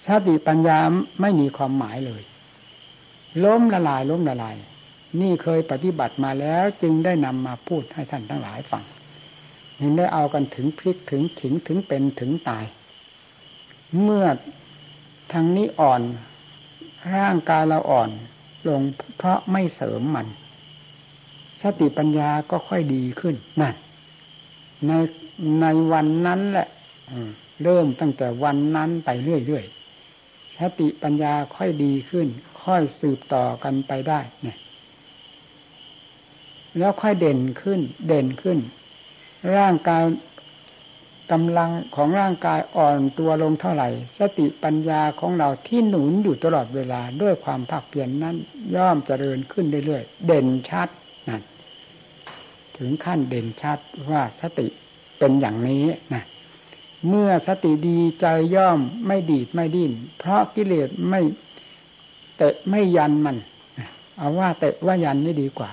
A: สติปัญญาไม่มีความหมายเลย ล้มละลายล้มละลาย นี่เคยปฏิบัติมาแล้วจึงได้นำมาพูดให้ท่านทั้งหลายฟังยังได้เอากันถึงพลิกถึงถิงถึงเป็นถึงตาย เมื่อทางนี้อ่อน ร่างกายเราอ่อนลงเพราะไม่เสริมมัน สติปัญญาก็ค่อยดีขึ้นนั่นในในวันนั้นแหละเริ่มตั้งแต่วันนั้นไปเรื่อยๆสติปัญญาค่อยดีขึ้น ค่อยสืบต่อกันไปได้เนี่ยแล้วค่อยเด่นขึ้น เด่นขึ้น ร่างกายกำลังของร่างกายอ่อนตัวลงเท่าไหร่ สติปัญญาของเราที่หนุนอยู่ตลอดเวลาด้วยความภาคเพียรนนั้น ย่อมเจริญขึ้นเรื่อยๆเด่นชัดนั่นถึงขั้นเด่นชัดว่าสติเป็นอย่างนี้นะเมื่อสติดีใจย่อมไม่ดีดไม่ดิ้นเพราะกิเลสไม่ เตะไม่ยันมัน เอาว่าเตะว่ายันนี่ดีกว่า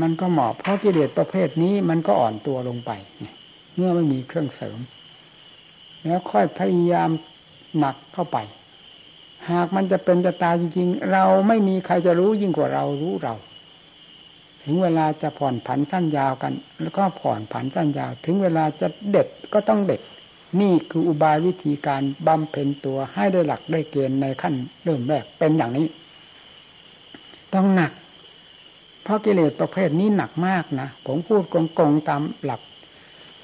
A: มันก็เหมาะเพราะกิเลสประเภทนี้มันก็อ่อนตัวลงไป เมื่อไม่มีเครื่องเสริม แล้วค่อยพยายามหนักเข้าไป หากมันจะเป็นจะตายจริงๆ เราไม่มีใครจะรู้ยิ่งกว่าเรารู้เรา ถึงเวลาจะผ่อนผันสั้นยาวกัน แล้วก็ผ่อนผันสั้นยาว ถึงเวลาจะเด็ดก็ต้องเด็ด นี่คืออุบายวิธีการบำเพ็ญตัวให้ได้หลักได้เกณฑ์ในขั้นเริ่มแรกเป็นอย่างนี้ ต้องหนัก เพราะกิเลสประเภทนี้หนักมากนะผมพูดกงๆตามหลัก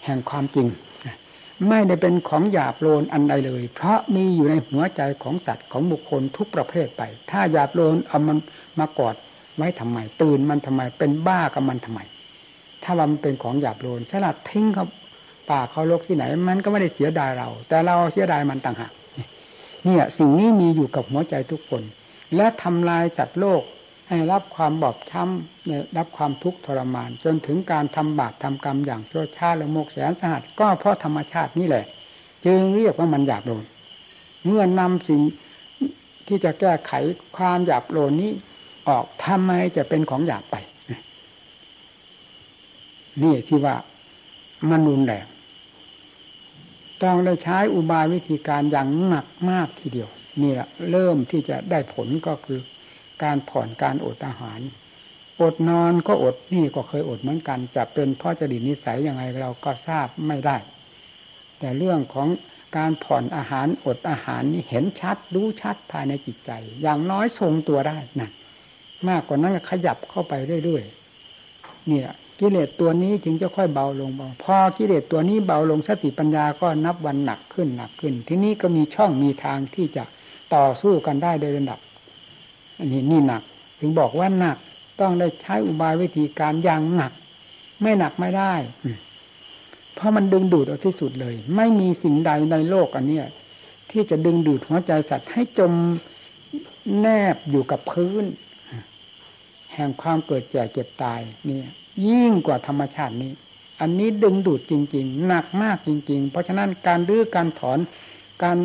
A: แห่งความจริง ไม่ได้เป็นของหยาบโลนอันใดเลย เพราะมีอยู่ในหัวใจของสัตว์ของบุคคลทุกประเภทไป ถ้าหยาบโลนเอามันมากอดไว้ทำไมตื่นมันทำไมเป็นบ้ากับมันทำไม ถ้าว่ามันเป็นของหยาบโลนฉลาดทิ้งเขา ป่าเขาลกที่ไหน มันก็ไม่ได้เสียดายเรา แต่เราเสียดายมันต่างหากเนี่ย สิ่งนี้มีอยู่กับหัวใจทุกคน และทำลายจัดโลกให้รับความบอบช้ำรับความทุกข์ทรมาน จนถึงการทำบาปทำกรรมอย่างชั่วช้าและโมกแสนสหัสก็เพราะธรรมชาตินี่แหละ จึงเรียกว่ามันหยาบโลนเมื่อนำสิ่งที่จะแก้ไขความหยาบโลนนี้ออกทำไมจะเป็นของหยาบไป นี่ที่ว่ามันรุนแรง ต้องได้ใช้อุบายวิธีการอย่างหนักมากทีเดียวนี่แหละเริ่มที่จะได้ผลก็คือ การผ่อนการอดอาหาร อดนอนก็อดนี่ก็เคยอดเหมือนกัน จะเป็นเพราะจดิตนิสัยยังไงเราก็ทราบไม่ได้ แต่เรื่องของการผ่อนอาหารอดอาหารนี่เห็นชัดรู้ชัดภายในจิตใจ อย่างน้อยทรงตัวได้นะมากกว่านั้นก็ขยับเข้าไปเรื่อยๆเนี่ย กิเลสตัวนี้ถึงจะค่อยเบาลงเบาพอกิเลสตัวนี้เบาลงสติปัญญาก็นับวันหนักขึ้นหนักขึ้น ทีนี้ก็มีช่องมีทางที่จะต่อสู้กันได้โดยระดับ อันนี้นี่หนัก ถึงบอกว่าหนักต้องได้ใช้อุบายวิธีการอย่างหนัก ไม่หนักไม่ได้เพราะมันดึงดูดเอาที่สุดเลย ไม่มีสิ่งใดในโลกอันเนี้ยที่จะดึงดูดหัวใจสัตว์ให้จมแนบอยู่กับพื้น แห่งความเกิดแก่เก็บตายเนี่ย ยิ่งกว่าธรรมชาตินี้ อันนี้ดึงดูดจริง ๆ หนักมากจริง ๆ เพราะฉะนั้นการรื้อการถอนการ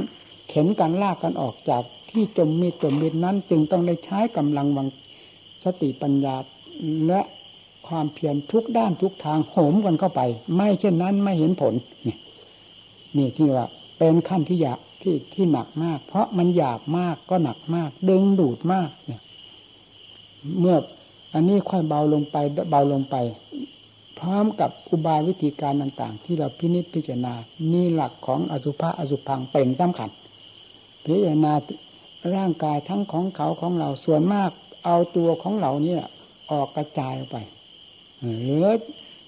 A: เข็นกันลากกันออกจากที่จมมีจมมีนั้น จึงต้องได้ใช้กำลังวังสติปัญญาและความเพียรทุกด้านทุกทางโหมกันเข้าไป ไม่เช่นนั้นไม่เห็นผลนี่นี่ที่ว่าเป็นขั้นที่ยากที่ที่หนักมาก เพราะมันหยาบมากก็หนักมาก ดึงดูดมากเนี่ย เมื่อ อันนี้ค่อยเบาลงไปเบาลงไป พร้อมกับอุบายวิธีการต่าง ๆ ที่เราพินิจพิจารณา มีหลักของอสุภะอสุพังเป็นสำคัญพิจารณาร่างกายทั้งของเขาของเราส่วนมากเอาตัวของเราเนี่ยออกกระจายไปหรือ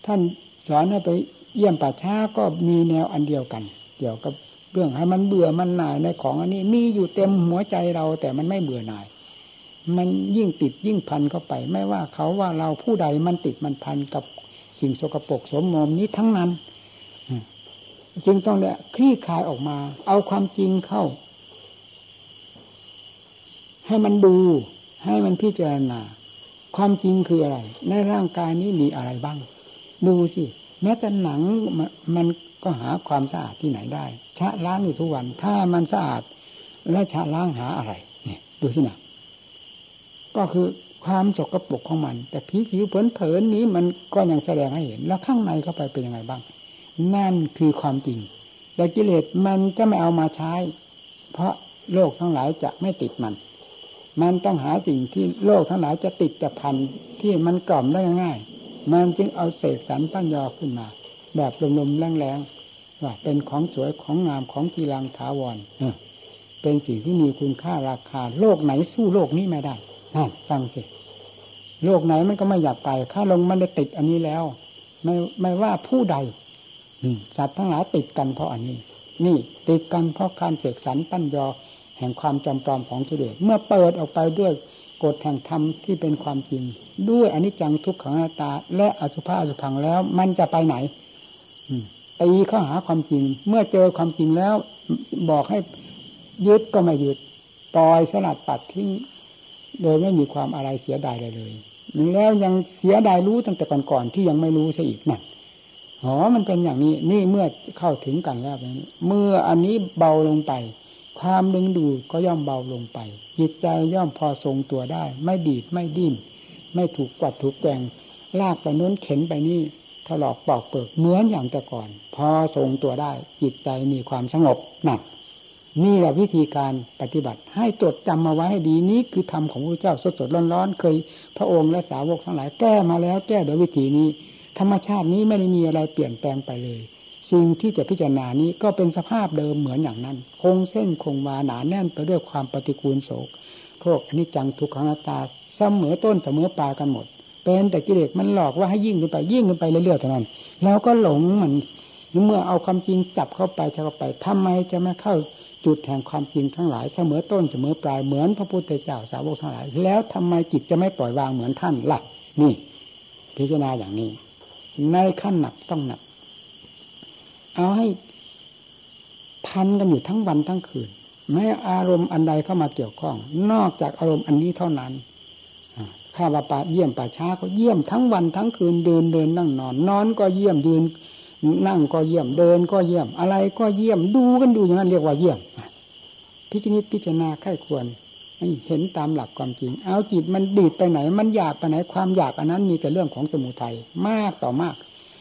A: ท่านสอนให้ไปเยี่ยมป่าช้าก็มีแนวอันเดียวกัน เกี่ยวกับเรื่องให้มันเบื่อมันหน่ายในของอันนี้มีอยู่เต็มหัวใจเราแต่มันไม่เบื่อหน่าย มันยิ่งติดยิ่งพันเข้าไป ไม่ว่าเขาว่าเราผู้ใดมันติดมันพันกับสิ่งสกปรกสมมมนี้ทั้งนั้นจึงต้องเนี่ยคลี่คลายออกมา เอาความจริงเข้า ให้มันดู ให้มันพิจารณา ความจริงคืออะไร ในร่างกายนี้มีอะไรบ้าง ดูสิแม้แต่หนังมันก็หาความสะอาดที่ไหนได้ชะล้างอยู่ทุกวัน ถ้ามันสะอาด แล้วชะล้างหาอะไร เนี่ย ดูสินะ ก็คือความสกรปรกของมัน แต่ผิวผิวเผินเผินนี้มันก็ยังแสดงให้เห็น แล้วข้างในเข้าไปเป็นยังไงบ้าง นั่นคือความจริงแต่กิเลสมันจะไม่เอามาใช้ เพราะโลกทั้งหลายจะไม่ติดมัน มันต้องหาสิ่งที่โลกทั้งหลายจะติดจะพันที่มันกล่อมได้ง่าย มันจึงเอาเศษสันปั้นยอขึ้นมา แบบลมๆแรงๆว่าเป็นของสวยของงามของกีรังถาวรเป็นสิ่งที่มีคุณค่าราคา โลกไหนสู้โลกนี้ไม่ได้ นั่นฟังสิโลกไหนมันก็ไม่อยากไป ข้าลงมันได้ติดอันนี้แล้ว ไม่ไม่ว่าผู้ใดสัตว์ทั้งหลายติดกันเพราะอันนี้ นี่ติดกันเพราะการเสกสรรปั้นยอแห่งความจำปลอมของกิเลสเมื่อเปิดออกไปด้วยกฎแห่งธรรมที่เป็นความจริง ด้วยอนิจจังทุกขังนาตา และอสุภะอสุพังแล้ว มันจะไปไหนตีเข้าหาความจริง เมื่อเจอความจริงแล้ว บอกให้ยึดก็ไม่ยึดปล่อยสลัดปัดทิ้ง โดยไม่มีความอะไรเสียดายเลยเลยแล้วยังเสียดายรู้ตั้งแต่ก่อนๆที่ยังไม่รู้ซะอีกนั่นอ๋อมันเป็นอย่างนี้ นี่เมื่อเข้าถึงกันแล้วเมื่ออันนี้เบาลงไป ความดึงดูดก็ย่อมเบาลงไป จิตใจย่อมพอทรงตัวได้ ไม่ดีดไม่ดิ้นไม่ถูกกวัดถูกแกงลากไปนู้นเข็นไปนี่ถลอกปอกเปิกเหมือนอย่างแต่ก่อน พอทรงตัวได้ จิตใจมีความสงบหนัก นี่แหละวิธีการปฏิบัติ ให้จดจำมาไว้ให้ดีนี้คือธรรมของพระเจ้าสดสดร้อนๆเคย พระองค์และสาวกทั้งหลายแก้มาแล้วแก้โดยวิธีนี้ ธรรมชาตินี้ไม่ได้มีอะไรเปลี่ยนแปลงไปเลยสิ่งที่จะพิจารณานี้ก็เป็นสภาพเดิมเหมือนอย่างนั้น คงเส้นคงวาหนาแน่นไปด้วยความปฏิกูลโศกพวกอนิจจังทุกขังตาเสมอต้นเสมอปลายกันหมด เป็นแต่กิเลสมันหลอกว่าให้ยิ่งขึ้นไปยิ่งขึ้นไปเรื่อยๆเท่านั้นแล้วก็หลงมันเมื่อเอาความจริงจับเข้าไปเข้าไปทำไมจะไม่เข้า จุดแห่งความจริงทั้งหลายเสมอต้นเสมอปลายเหมือนพระพุทธเจ้าสาวกทั้งหลาย แล้วทำไมจิตจะไม่ปล่อยวางเหมือนท่านล่ะ นี่ พิจารณาอย่างนี้ ในขั้นหนักต้องหนัก เอาให้พันกันอยู่ทั้งวันทั้งคืนไม่อารมณ์อันใดเข้ามาเกี่ยวข้อง นอกจากอารมณ์อันนี้เท่านั้นข้าบาปาเยี่ยมป่าช้าก็เยี่ยมทั้งวันทั้งคืนเดินเดินนั่งนอน นอนก็เยี่ยมยืน นั่งก็เยี่ยมเดินก็เยี่ยม อะไรก็เยี่ยมดูกันดูอย่างนั้นเรียกว่าเยี่ยมพิจิตพิจารณาไข้ควรเห็นตามหลักความจริง เอาจิตมันดีดไปไหน มันอยากไปไหนความอยากอันนั้นมีแต่เรื่องของสมุทัยมากต่อมาก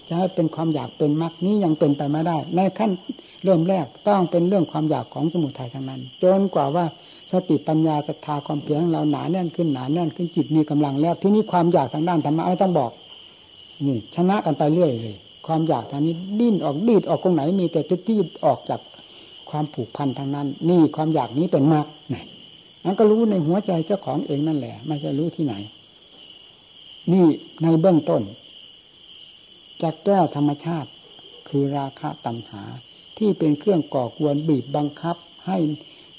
A: จะให้เป็นความอยากเป็นมรรคนี้ยังเป็นไปไม่ได้ ในขั้นเริ่มแรกต้องเป็นเรื่องความอยากของสมุทัยทั้งนั้น จนกว่าว่าสติปัญญาศรัทธาความเพียรของเราหนาแน่นขึ้นหนาแน่นขึ้นจิตมีกำลังแล้วที่นี้ความอยากทางด้านธรรมะไม่ต้องบอกนี่ชนะกันไปเรื่อยเลย ความอยากทางนี้ดิ้นออกดีดออกตรงไหน มีแต่ที่ออกจากความผูกพันทางนั้น นี่ความอยากนี้เป็นมรรคนี่นั้นก็รู้ในหัวใจเจ้าของเองนั่นแหละ ไม่ใช่รู้ที่ไหน นี่ในเบื้องต้นจะแก้ธรรมชาติ คือราคะตัณหา ที่เป็นเครื่องก่อกวนบีบบังคับ ให้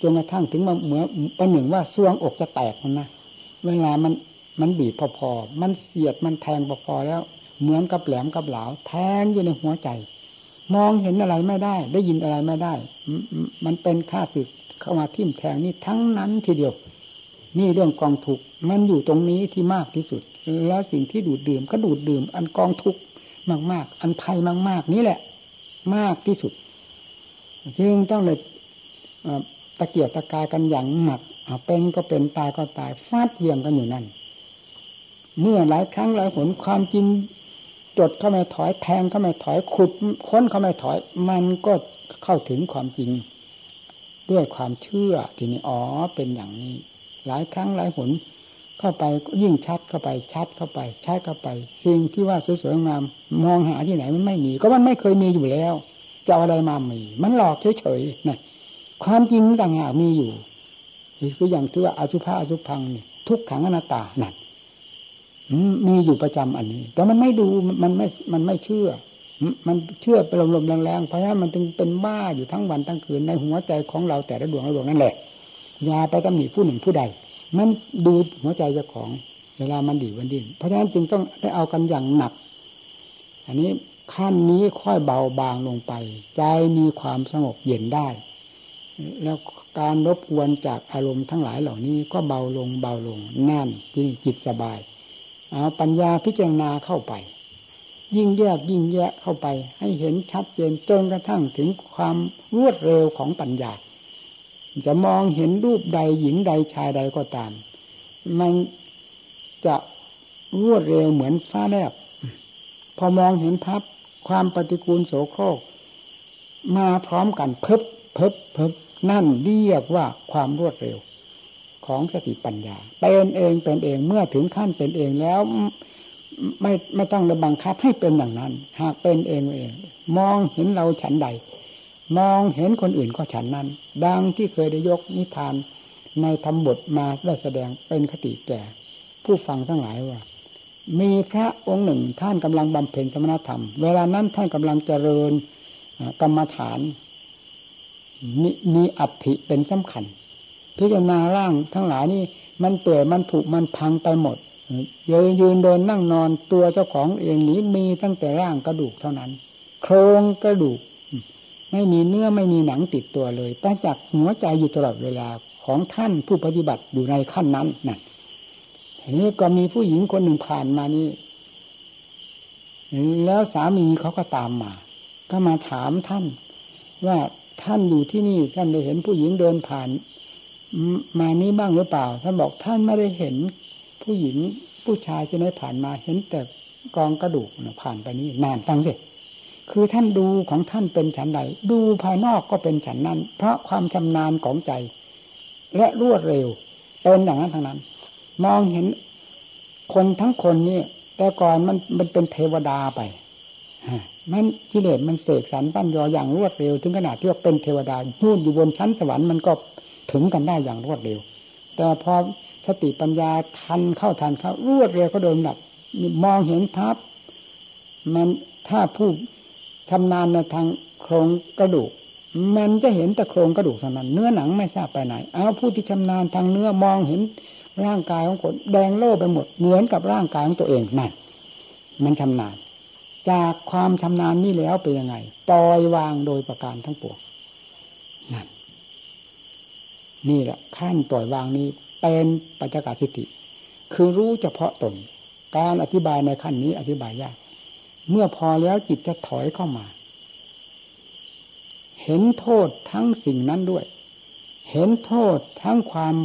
A: จนกระทั่งถึงมาเหมือนประหนึ่งว่าซวงอกจะแตกมันนะเวลามันมันบีบพอๆมันเสียดมันแทงพอๆแล้ว เหมือนกับแหลมกับเหลาแทงอยู่ในหัวใจ มองเห็นอะไรไม่ได้ ได้ยินอะไรไม่ได้ มันเป็นค่าศึกเข้ามาทิ่มแทงนี่ทั้งนั้นทีเดียว นี่เรื่องกองทุกมันอยู่ตรงนี้ที่มากที่สุด แล้วสิ่งที่ดูดดื่มก็ดูดดื่ม อันกองทุกมาก ๆ อันภัยมาก ๆ นี้แหละ มากที่สุดจึงต้องเลยตะเกียกตะกายกันอย่างหนักเป็นก็เป็นตายก็ตายฟาดเวียงกันอยู่นั่น เมื่อหลายครั้งหลายหนความจริง จดเข้าไม่ถอยแทงเข้าไม่ถอยขุดค้นเข้าไม่ถอย มันก็เข้าถึงความจริง ด้วยความเชื่อทีนี้อ๋อเป็นอย่างนี้ หลายครั้งหลายหนเข้าไปยิ่งชัดเข้าไปชัดเข้าไปชัดเข้าไป สิ่งที่ว่าสวยๆงามมองหาที่ไหนมันไม่มี ก็มันไม่เคยมีอยู่แล้วจะอะไรมามีมันหลอกเฉยๆนะความจริงต่างหากมีอยู่คืออย่างที่ว่าอสุภะอสุพังนี่ทุกขังอนัตตานั่น มีอยู่ประจำอันนี้ แต่มันไม่ดูมันไม่มันไม่เชื่อ มันเชื่อไปลมๆแรงๆเพราะฉะนั้นมันจึงเป็นบ้าอยู่ทั้งวันทั้งคืนในหัวใจของเราแต่ละดวงละดวงนั่นแหละอย่าไปตำหนิผู้หนึ่งผู้ใด มันดูหัวใจเจ้าของ เวลามันดีวันดินเพราะฉะนั้นจึงต้องได้เอากันอย่างหนัก อันนี้ขั้นนี้ค่อยเบาบางลงไป ใจมีความสงบเย็นได้ แล้วการรบกวนจากอารมณ์ทั้งหลายเหล่านี้ก็เบาลงเบาลงนั่นที่จิตสบาย ปัญญาพิจารณาเข้าไป ยิ่งแยกยิ่งแยกเข้าไป ให้เห็นชัดเจนจนกระทั่งถึงความรวดเร็วของปัญญา จะมองเห็นรูปใดหญิงใดชายใดก็ตาม มันจะรวดเร็วเหมือนฟ้าแลบพอมองเห็นพับความปฏิกูลโสโครก มาพร้อมกันเพิบเพิบเพิบนั่นเรียกว่าความรวดเร็ว ของสติปัญญา เป็นเองเป็นเองเมื่อถึงขั้นเป็นเองแล้ว ไม่ไม่ต้องระบังคับให้เป็นอย่างนั้น หากเป็นเองเอง มองเห็นเราฉันใด มองเห็นคนอื่นก็ฉันนั้น ดังที่เคยได้ยกนิทานในธรรมบทมาได้แสดงเป็นคติแก่ ผู้ฟังทั้งหลายว่า มีพระองค์หนึ่งท่านกำลังบำเพ็ญสมณธรรม เวลานั้นท่านกำลังเจริญกรรมฐานมีอัฐิเป็นสำคัญ พิจารณาร่างทั้งหลายนี่มันเปื่อยมันผุมันพังไปหมดยืนยืนเดินนั่งนอนตัวเจ้าของเองนี้มีตั้งแต่ร่างกระดูกเท่านั้น โครงกระดูก ไม่มีเนื้อไม่มีหนังติดตัวเลยแต่จากหัวใจอยู่ตลอดเวลาของท่านผู้ปฏิบัติอยู่ในขั้นนั้นนั่นทีนี้ก็มีผู้หญิงคนหนึ่งผ่านมานี่แล้วสามีเขาก็ตามมา ก็มาถามท่าน ว่าท่านอยู่ที่นี่ท่านได้เห็นผู้หญิงเดินผ่าน มานี้บ้างหรือเปล่า ท่านบอกท่านไม่ได้เห็นผู้หญิงผู้ชายที่ไหนผ่านมาเห็นแต่กองกระดูกผ่านไปนี้นานฟังสิคือท่านดูของท่านเป็นฉันใดดูภายนอกก็เป็นฉันนั้น เพราะความชำนาญของใจ และรวดเร็วเป็นอย่างนั้นทั้งนั้น มองเห็นคนทั้งคนนี่แต่ก่อนมันมันเป็นเทวดาไปมันกิเลสมันเสกสรรปั้นยออย่างรวดเร็ว ถึงขนาดที่ว่าเป็นเทวดานู่นอยู่บนชั้นสวรรค์มันก็ ถึงกันได้อย่างรวดเร็ว แต่พอสติปัญญาทันเข้าทันเข้ารวดเร็วก็เดินหนักมองเห็นภาพมันถ้าผู้ชำนาญในทางโครงกระดูก มันจะเห็นแต่โครงกระดูกเท่านั้น เนื้อหนังไม่ทราบไปไหน เอาผู้ที่ชำนาญทางเนื้อมองเห็นร่างกายของคนแดงโล่ไปหมดเหมือนกับร่างกายของตัวเองนั่นมันชำนาญ จากความชำนาญนี่แล้วเป็นยังไงปล่อยวางโดยประการทั้งปวงนั่น นี่แหละขั้นปล่อยวางนี้เป็นปัจจกสิติ คือรู้เฉพาะตน การอธิบายในขั้นนี้อธิบายยาก เมื่อพอแล้วจิตจะถอยเข้ามา เห็นโทษทั้งสิ่งนั้นด้วย เห็นโทษทั้งความ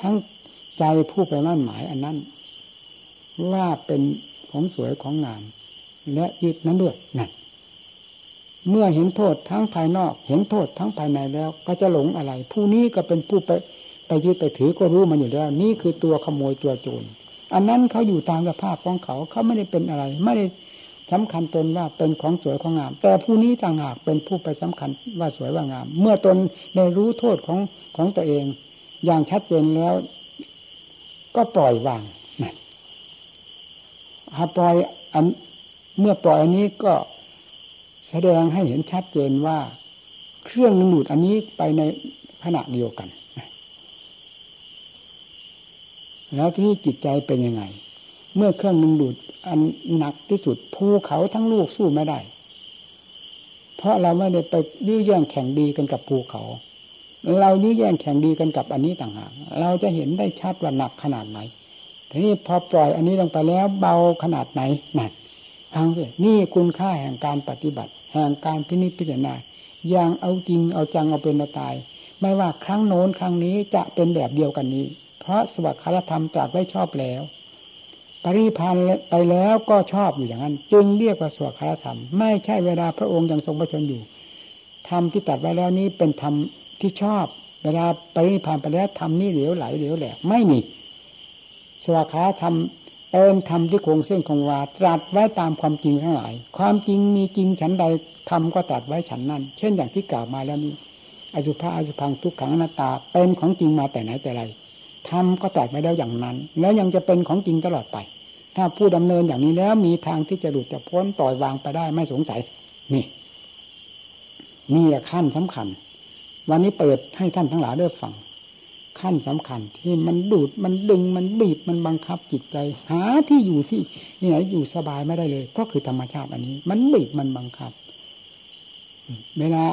A: ทั้งใจผู้ไปมั่นหมายอันนั้น ว่าเป็นของสวยของงาม และยึดนั้นด้วยนั่น เมื่อเห็นโทษทั้งภายนอก เห็นโทษทั้งภายในแล้ว ก็จะหลงอะไร ผู้นี้ก็เป็นผู้ไปไปยึดไปถือก็รู้มันอยู่แล้ว นี่คือตัวขโมยตัวโจรอันนั้นเขาอยู่ตามสภาพของเขาเขาไม่ได้เป็นอะไร ไม่ได้สำคัญตนว่าเป็นของสวยของงาม แต่ผู้นี้ต่างหากเป็นผู้ไปสำคัญว่าสวยว่างาม เมื่อตนได้รู้โทษของของตัวเอง อย่างชัดเจนแล้ว ก็ปล่อยวางนะปล่อยอันเมื่อปล่อยอันนี้ก็ แสดงให้เห็นชัดเจนว่า เครื่องนึงดูดอันนี้ไปในขณะเดียวกัน แล้วที่นี่จิตใจเป็นยังไง เมื่อเครื่องนึงดูดอันหนักที่สุดภูเขาทั้งลูกสู้ไม่ได้ เพราะเราไม่ได้ไปยื้อแย่งแข่งดีกันกับภูเขา เรายื้อแย่งแข่งดีกันกับอันนี้ต่างหากเราจะเห็นได้ชัดว่าหนักขนาดไหนทีนี้พอปล่อยอันนี้ลงไปแล้วเบาขนาดไหนหนัก ฟังสินี่คุณค่าแห่งการปฏิบัติ แห่งการพินิจพิจารณาอย่างเอาจริงเอาจังเอาเป็นมาตาย ไม่ว่าครั้งโน้นครั้งนี้จะเป็นแบบเดียวกันนี้ เพราะสวัสดิธรรมตรัสไว้ชอบแล้ว ปริพันธ์ไปแล้วก็ชอบอยู่อย่างนั้น จึงเรียกว่าสวัสดิธรรม ไม่ใช่เวลาพระองค์ยังทรงประชนอยู่ธรรมที่ตัดไว้แล้วนี้เป็นธรรมที่ชอบ เวลาปริพันธ์ไปแล้วธรรมนี้เหลวไหลเหลวแหลกไม่มีสวัสดิธรรม เป็นธรรมที่คงเส้นคงวาตรัสไว้ตามความจริงทั้งหลาย ความจริงมีจริงฉันใดธรรมก็ตรัสไว้ฉันนั้น เช่นอย่างที่กล่าวมาแล้วนี้อสุภะอสุพังทุกขังอนัตตาเป็นของจริงมาแต่ไหนแต่ไรทำก็แตกไปแล้วอย่างนั้น แล้วยังจะเป็นของจริงตลอดไป ถ้าผู้ดำเนินอย่างนี้แล้วมีทางที่จะหลุดจะพ้นต่อยวางไปได้ไม่สงสัย นี่นี่ขั้นสำคัญ วันนี้เปิดให้ท่านทั้งหลายได้ฟัง ขั้นสำคัญ ที่มันดูดมันดึงมันบีบมันบังคับจิตใจ หาที่อยู่ที่นี่ไหนอยู่สบายไม่ได้เลย ก็คือธรรมชาติอันนี้ มันบีบมันบังคับ เวลา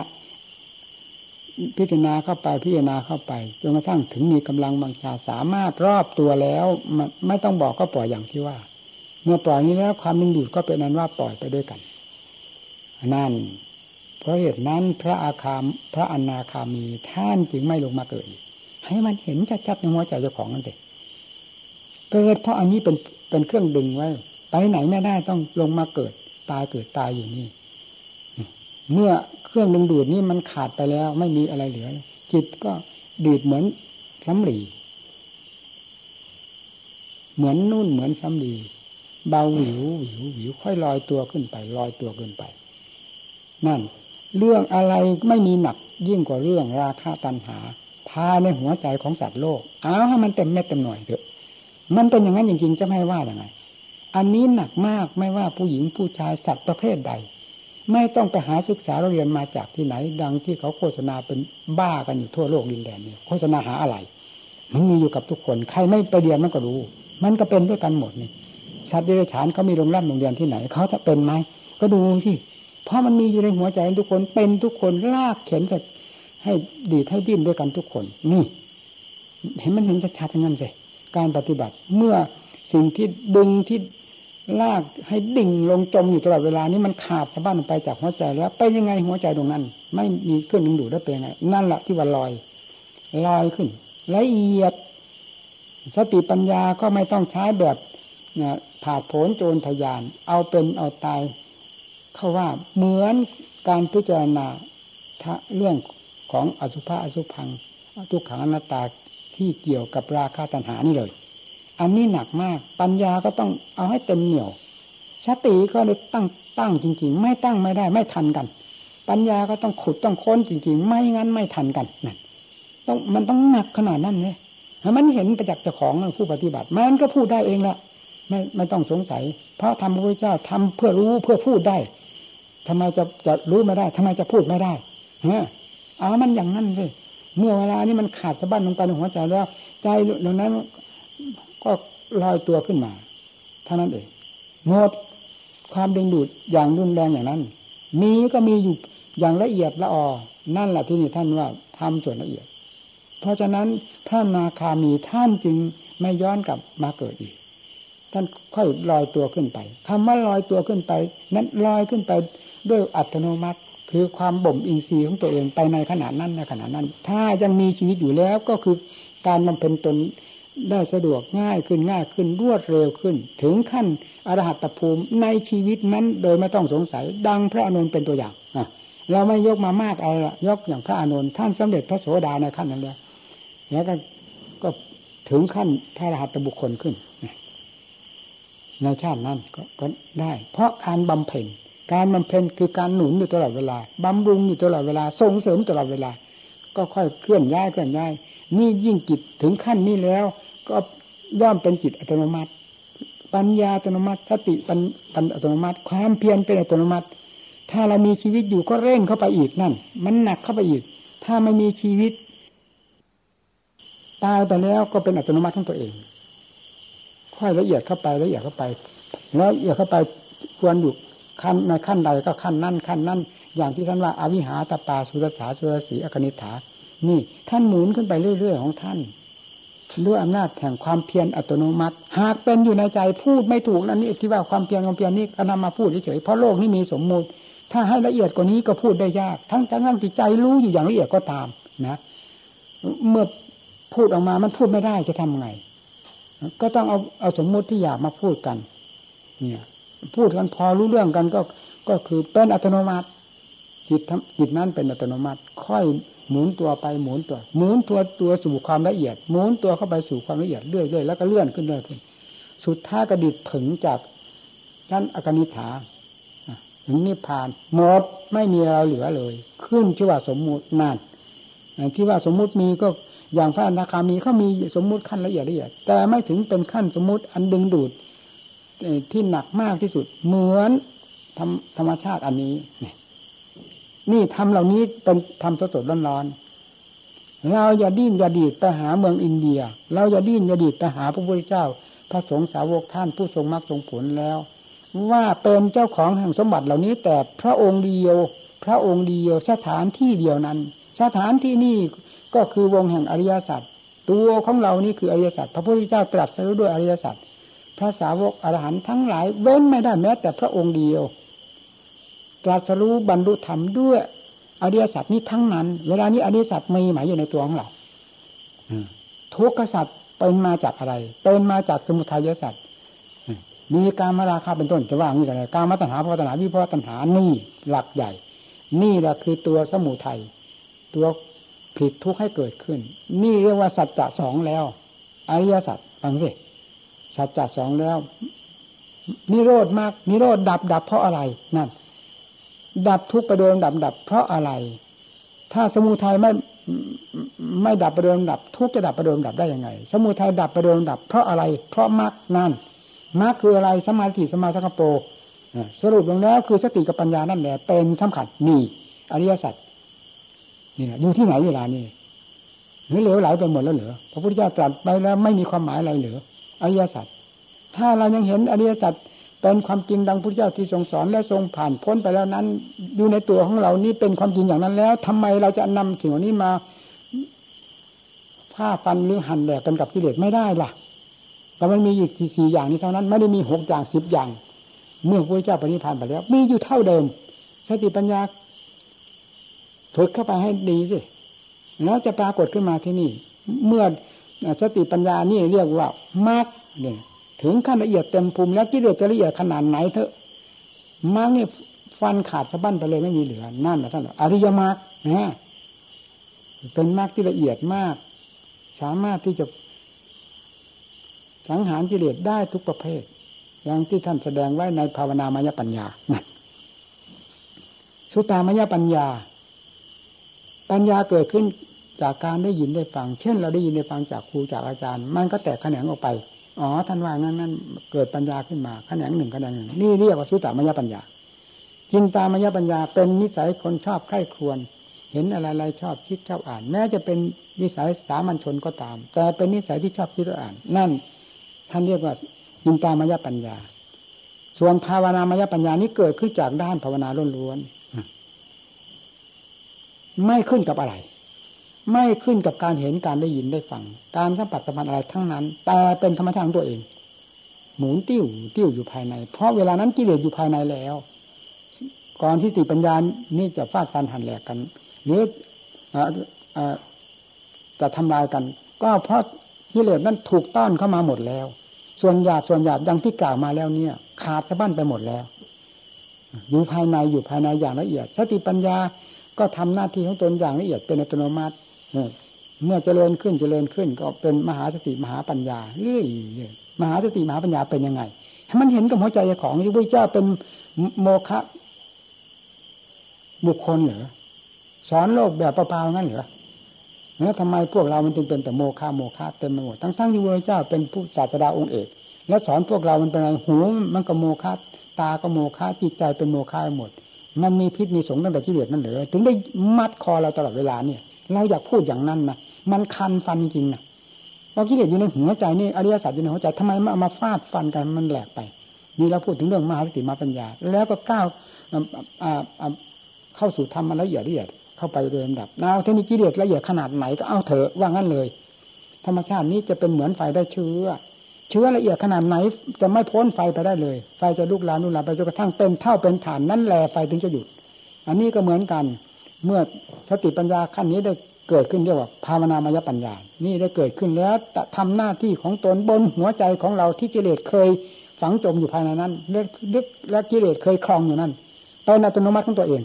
A: พิจารณาเข้าไปพิจารณาเข้าไปจนกระทั่งถึงมีกำลังบังชาสามารถรอบตัวแล้วไม่ต้องบอกก็ปล่อยอย่างที่ว่า เมื่อปล่อยนี้แล้วความดึงดูดก็เป็นนั้นว่าปล่อยไปด้วยกันนั่นเพราะเหตุนั้นพระอาคามพระอนาคามีท่านจึงไม่ลงมาเกิด ให้มันเห็นชัดๆในหัวใจเจ้าของนั่นเองเกิดเพราะอันนี้เป็นเป็นเครื่องดึงไว้ ไปไหนไม่ได้ต้องลงมาเกิด ตายเกิดตายอยู่นี่ เมื่อเครื่องดึงดูดนี้มันขาดไปแล้ว ไม่มีอะไรเหลือจิตก็ดีดเหมือนสำลีเหมือนนุ่นเหมือนสำลีเบาหวิวหวิวหวิวค่อยลอยตัวขึ้นไปลอยตัวขึ้นไป นั่น เรื่องอะไรไม่มีหนักยิ่งกว่าเรื่องราคาตันหา พาในหัวใจของสัตว์โลกเอาให้มันเต็มเม็ดเต็มหน่วยเถอะ มันเป็นอย่างนั้นจริงๆจะไม่ว่าอย่างไง อันนี้หนักมากไม่ว่าผู้หญิงผู้ชายสัตว์ประเภทใด ไม่ต้องไปหาศึกษาเรียนมาจากที่ไหน ดังที่เขาโฆษณาเป็นบ้ากันอยู่ทั่วโลกดินแดนนี่ยโฆษณาหาอะไร มันมีอยู่กับทุกคน ใครไม่ไปเรียนมันก็รู้ มันก็เป็นด้วยกันหมดนี่สัตว์เดรัจฉานเขามีโรงรับโรงเรียนที่ไหนเขาจะเป็นไหมก็ดูสิเพราะมันมีอยู่ในหัวใจทุกคนเป็นทุกคนลากเข็นจะ ให้ดีให้ดิ้นด้วยกันทุกคน นี่ เห็นมันเห็นชัดๆทั้งนั้นเลยการปฏิบัติ เมื่อสิ่งที่ดึงที่ลากให้ดิ่งลงจมอยู่ตลอดเวลานี้มันขาดสะบั้นไปจากหัวใจแล้วไปยังไงหัวใจตรงนั้น ไม่มีเครื่องดึงดูดได้เป็นไงนั่นแหละที่ว่าลอยลอยขึ้นละเอียด สติปัญญาก็ไม่ต้องใช้แบบผ่าโผนโจรทยาน เอาเป็นเอาตายเขาว่าเหมือนการพิจารณาเรื่อง ของอสุภะอสุพังทุกขังอนัตตาที่เกี่ยวกับราคาตัณหานี่เลย อันนี้หนักมาก ปัญญาก็ต้องเอาให้เต็มเหนี่ยวสติก็เลยตั้งตั้งจริง ๆ ไม่ตั้งไม่ได้ไม่ทันกัน ปัญญาก็ต้องขุดต้องค้นจริง ๆ ไม่งั้นไม่ทันกันนั่นต้องมันต้องหนักขนาดนั้นเลยมันเห็นประจักษ์เจ้าของผู้ปฏิบัติ มันก็พูดได้เองละไม่ไม่ต้องสงสัย เพราะทำพระพุทธเจ้าทำเพื่อรู้เพื่อพูดได้ทำไมจะจะรู้ไม่ได้ทำไมจะพูดไม่ได้เฮ้ เอามันอย่างนั้นเลยเมื่อเวลานี้มันขาดสะบั้นลงไปในหัวใจแล้ว ใจเหล่านั้น ก็ลอยตัวขึ้นมาเท่านั้นเองหมดความดึงดูดอย่างรุนแรงอย่างนั้น มีก็มีอยู่อย่างละเอียดละออนั่นแหละที่นี่ท่านว่าทำส่วนละเอียด เพราะฉะนั้นพระนาคามีท่านจึงไม่ย้อนกลับมาเกิดอีก ท่านค่อยลอยตัวขึ้นไปคำว่าลอยตัวขึ้นไป นั้นลอยขึ้นไปด้วยอัตโนมัติ คือความบ่มอินทรีย์ของตัวเองไปในขณะนั้นในขณะนั้น ถ้ายังมีชีวิตอยู่แล้วก็คือการบำเพ็ญตนได้สะดวกง่ายขึ้นง่ายขึ้นรวดเร็วขึ้น ถึงขั้นอรหัตภูมิในชีวิตนั้นโดยไม่ต้องสงสัย ดังพระอนุนเป็นตัวอย่างเราไม่ยกมามากอะไรละยกอย่างพระอนุนท่านสำเร็จพระโสดาในขั้นนั้นแล้วแล้วก็ก็ถึงขั้นพระอรหัตบุคคลขึ้นในชาตินั้นก็ก็ได้ เพราะการบำเพ็ญ การบำเพ็ญคือการหนุนอยู่ตลอดเวลาบำรุงอยู่ตลอดเวลาส่งเสริมตลอดเวลา ก็ค่อยเคลื่อนย้ายเคลื่อนย้าย นี่ยิ่งจิตถึงขั้นนี้แล้ว ก็ย่อมเป็นจิตอัตโนมัติ ปัญญาอัตโนมัติสติปัญอัตโนมัติ ความเพียรเป็นอัตโนมัติ ถ้าเรามีชีวิตอยู่ก็เร่งเข้าไปอีกนั่น มันหนักเข้าไปอีก ถ้าไม่มีชีวิตตายไปแล้วก็เป็นอัตโนมัติของตัวเองค่อยละเอียดเข้าไปละเอียดเข้าไป แล้วละเอียดเข้าไปควรอยู่ ขั้นในขั้นใดก็ขั้นนั่นขั้นนั่นอย่างที่ท่านว่าอาวิหาตาปาสุรสาสุรสีอกนิฐานี่ท่านหมุนขึ้นไปเรื่อยๆของท่านด้วยอำนาจแห่งความเพียรอัตโนมัติ หากเป็นอยู่ในใจพูดไม่ถูกนั่นนี่ที่ว่าความเพียรความเพียรนี้ก็นำมาพูดเฉยๆเพราะโลกนี้มีสมมุติถ้าให้ละเอียดกว่านี้ก็พูดได้ยาก ทั้งทั้งที่ใจรู้อยู่อย่างละเอียดก็ตามนะ เมื่อพูดออกมามันพูดไม่ได้จะทำไง ก็ต้องเอาเอาสมมุติที่อยากมาพูดกัน เนี่ย พูดกันพอรู้เรื่องกันก็ก็คือเป็นอัตโนมัติจิตจิตนั้นเป็นอัตโนมัติ ค่อยหมุนตัวไปหมุนตัวหมุนตัวตัวสู่ความละเอียด หมุนตัวเข้าไปสู่ความละเอียดเรื่อยๆแล้วก็เลื่อนขึ้นเรื่อยขึ้นสุดท้ายกระดิดถึงจากชั้นอกนิฐาถึงนิพพานหมดไม่มีอะไรเหลือเลย ขึ้นชื่อว่าสมมุตินั่นที่ว่าสมมุติมีก็อย่างพระอนาคามีเขามีสมมุติขั้นละเอียดละเอียด แต่ไม่ถึงเป็นขั้นสมมุติอันดึงดูด ที่หนักมากที่สุด เหมือนธรรมธรรมชาติอันนี้ นี่ทำเหล่านี้เป็นทำสดสดร้อนๆเราอย่าดิ้นอย่าดีดไปหาเมืองอินเดีย เราอย่าดิ้นอย่าดีดไปหาพระพุทธเจ้า พระสงฆ์สาวกท่านผู้ทรงมรรคทรงผลแล้ว ว่าเป็นเจ้าของแห่งสมบัติเหล่านี้ แต่พระองค์เดียว พระองค์เดียวสถานที่เดียวนั้น สถานที่นี้ก็คือวงแห่งอริยสัจตัวของเรานี่คืออริยสัจพระพุทธเจ้าตรัสรู้ด้วยอริยสัจ พระสาวกอรหันต์ทั้งหลาย เว้นไม่ได้แม้ แต่พระองค์เดียว ตรัสรู้บรรลุธรรมด้วยอริยสัจนี้ทั้งนั้น เวลานี้อริยสัจมีหมายอยู่ในตัวของเราทุกขสัจเป็นมาจากอะไร เป็นมาจากสมุทัยสัจมีการมาราคาเป็นต้นจะว่างี้อะไรการมาตัณหาภาตัณหาวิภาตัณหานี่หลักใหญ่ นี่แหละคือตัวสมุทัยตัวผิดทุกข์ให้เกิดขึ้น นี่เรียกว่าสัจจะสองแล้ว อริยสัจฟังสิ สัจจะสองแล้วนิโรธมากนิโรธดับดับเพราะอะไรนั่นดับทุกข์ไปโดยดับดับเพราะอะไร ถ้าสมุทัยไม่ไม่ดับไปโดยดับ ทุกข์จะดับไปโดยดับได้ยังไง สมุทัยดับไปโดยดับ เพราะอะไร เพราะมรรคนั่นมรรคคืออะไรสมาธิสมาสังกปรสรุปลงแล้วคือสติกับปัญญานั่นแหละเป็นสำคัญนี่อริยสัจนี่แหละอยู่ที่ไหนเวลานี้หรือเหลวไหลไปหมดแล้วเหรอพระพุทธเจ้าตรัสไปแล้วไม่มีความหมายอะไรเหลือ อริยสัจถ้าเรายังเห็นอริยสัจเป็นความจริงดังพระเจ้าที่ทรงสอนและทรงผ่านพ้นไปแล้วนั้น อยู่ในตัวของเรานี่เป็นความจริงอย่างนั้นแล้วทำไมเราจะนำสิ่งนี้มาผ้าฟันหรือหั่นแหลกกันกับกิเลสไม่ได้ล่ะแต่มันมีอยู่สี่อย่างนี้เท่านั้น ไม่ได้มีหกอย่างสิบอย่าง เมื่อพระเจ้าปณิพานไปแล้ว มีอยู่เท่าเดิมสติปัญญาฝึกเข้าไปให้ดีสิแล้วจะปรากฏขึ้นมาที่นี่ เมื่อ สติปัญญานี่เรียกว่ามรรคเนี่ยถึงขั้นละเอียดเต็มภูมิแล้วกิเลสจะละเอียดขนาดไหนเถอะมรรคนี่ฟันขาดสะบั้นไปเลยไม่มีเหลือนั่นแหละท่านอริยมรรคนะเป็นมรรคที่ละเอียดมาก สามารถที่จะสังหารกิเลสได้ทุกประเภท อย่างที่ท่านแสดงไว้ในภาวนามยปัญญาสุตามยปัญญา ปัญญาเกิดขึ้น จากการได้ยินได้ฟัง เช่น เราได้ยินได้ฟังจากครูจากอาจารย์ มันก็แตกแขนงออกไปอ๋อท่านว่างั้นนั้นเกิดปัญญาขึ้นมาแขนงหนึ่งแขนงหนึ่งนี่เรียกว่าสุตตามยปัญญาจินตามยปัญญาเป็นนิสัยคนชอบใคร่ครวญเห็นอะไรๆชอบคิดชอบอ่าน แม้จะเป็นนิสัยสามัญชนก็ตาม แต่เป็นนิสัยที่ชอบคิดอ่าน นั่น ท่านเรียกว่าจินตามยปัญญา ส่วนภาวนามยปัญญานี้เกิดขึ้นจากด้านภาวนาล้วนๆไม่ขึ้นกับอะไร ไม่ขึ้นกับการเห็นการได้ยินได้ฟัง การสัมผัสสัมพันธ์อะไรทั้งนั้น แต่เป็นธรรมชาติของตัวเอง หมุนติ้วติ้วอยู่ภายใน เพราะเวลานั้นกิเลสอยู่ภายในแล้ว ก่อนที่ติปัญญานี่จะฟาดฟันหันแหลกกันหรือจะทำลายกัน ก็เพราะกิเลสนั้นถูกต้อนเข้ามาหมดแล้ว ส่วนหยาบส่วนหยาบดังที่กล่าวมาแล้วเนี่ย ขาดสะบั้นไปหมดแล้ว อยู่ภายในอยู่ภายในอย่างละเอียดสติปัญญาก็ทำหน้าที่ของตนอย่างละเอียดเป็นอัตโนมัติ เมื่อเจริญขึ้นเจริญขึ้นก็เป็นมหาสติมหาปัญญาเรื่อยมหาสติมหาปัญญาเป็นยังไงให้มันเห็นกับหัวใจของที่พระเจ้าเป็นโมฆะบุคคลเหรอสอนโลกแบบเปล่าๆงั้นเหรอแล้วทำไมพวกเรามันจึงเป็นแต่โมฆะโมฆะเต็มไปหมดทั้งทั้งที่พระเจ้าเป็นผู้ศาสดาองค์เอก แล้วสอนพวกเรามันเป็นอะไรหูมันก็โมฆะตาก็โมฆะจิตใจเป็นโมฆะหมด มันมีพิษมีสงตั้งแต่กิเลสนั่นเหรอถึงได้มัดคอเราตลอดเวลาเนี่ย เราอยากพูดอย่างนั้นนะมันคันฟันจริงนะเราคิดอยู่ในหัวใจนี่อริยสัจอยู่ในหัวใจทำไมมามาฟาดฟันกันมันแหลกไป นี่เราพูดถึงเรื่องมหาสติมาปัญญา แล้วก็ก้าวเข้าสู่ธรรมละเอียดละเอียดเข้าไปโดยลำดับเอาเทคนิคกิเลสละเอียดขนาดไหนก็เอาเถอะว่างั้นเลย ธรรมชาตินี้จะเป็นเหมือนไฟได้เชื้อ เชื้อละเอียดขนาดไหน จะไม่พ้นไฟไปได้เลย ไฟจะลุกลามลุกลามไปจนกระทั่งเป็นเท่าเป็นฐานนั่นแหละไฟถึงจะหยุด อันนี้ก็เหมือนกัน เมื่อสติปัญญาขั้นนี้ได้เกิดขึ้นเรียกว่าภาวนามยปัญญา นี่ได้เกิดขึ้นแล้วทำหน้าที่ของตนบนหัวใจของเราที่กิเลสเคยฝังจมอยู่ภายในนั้นลึกและกิเลสเคยคลองอยู่นั่นเป็นอัตโนมัติของตัวเอง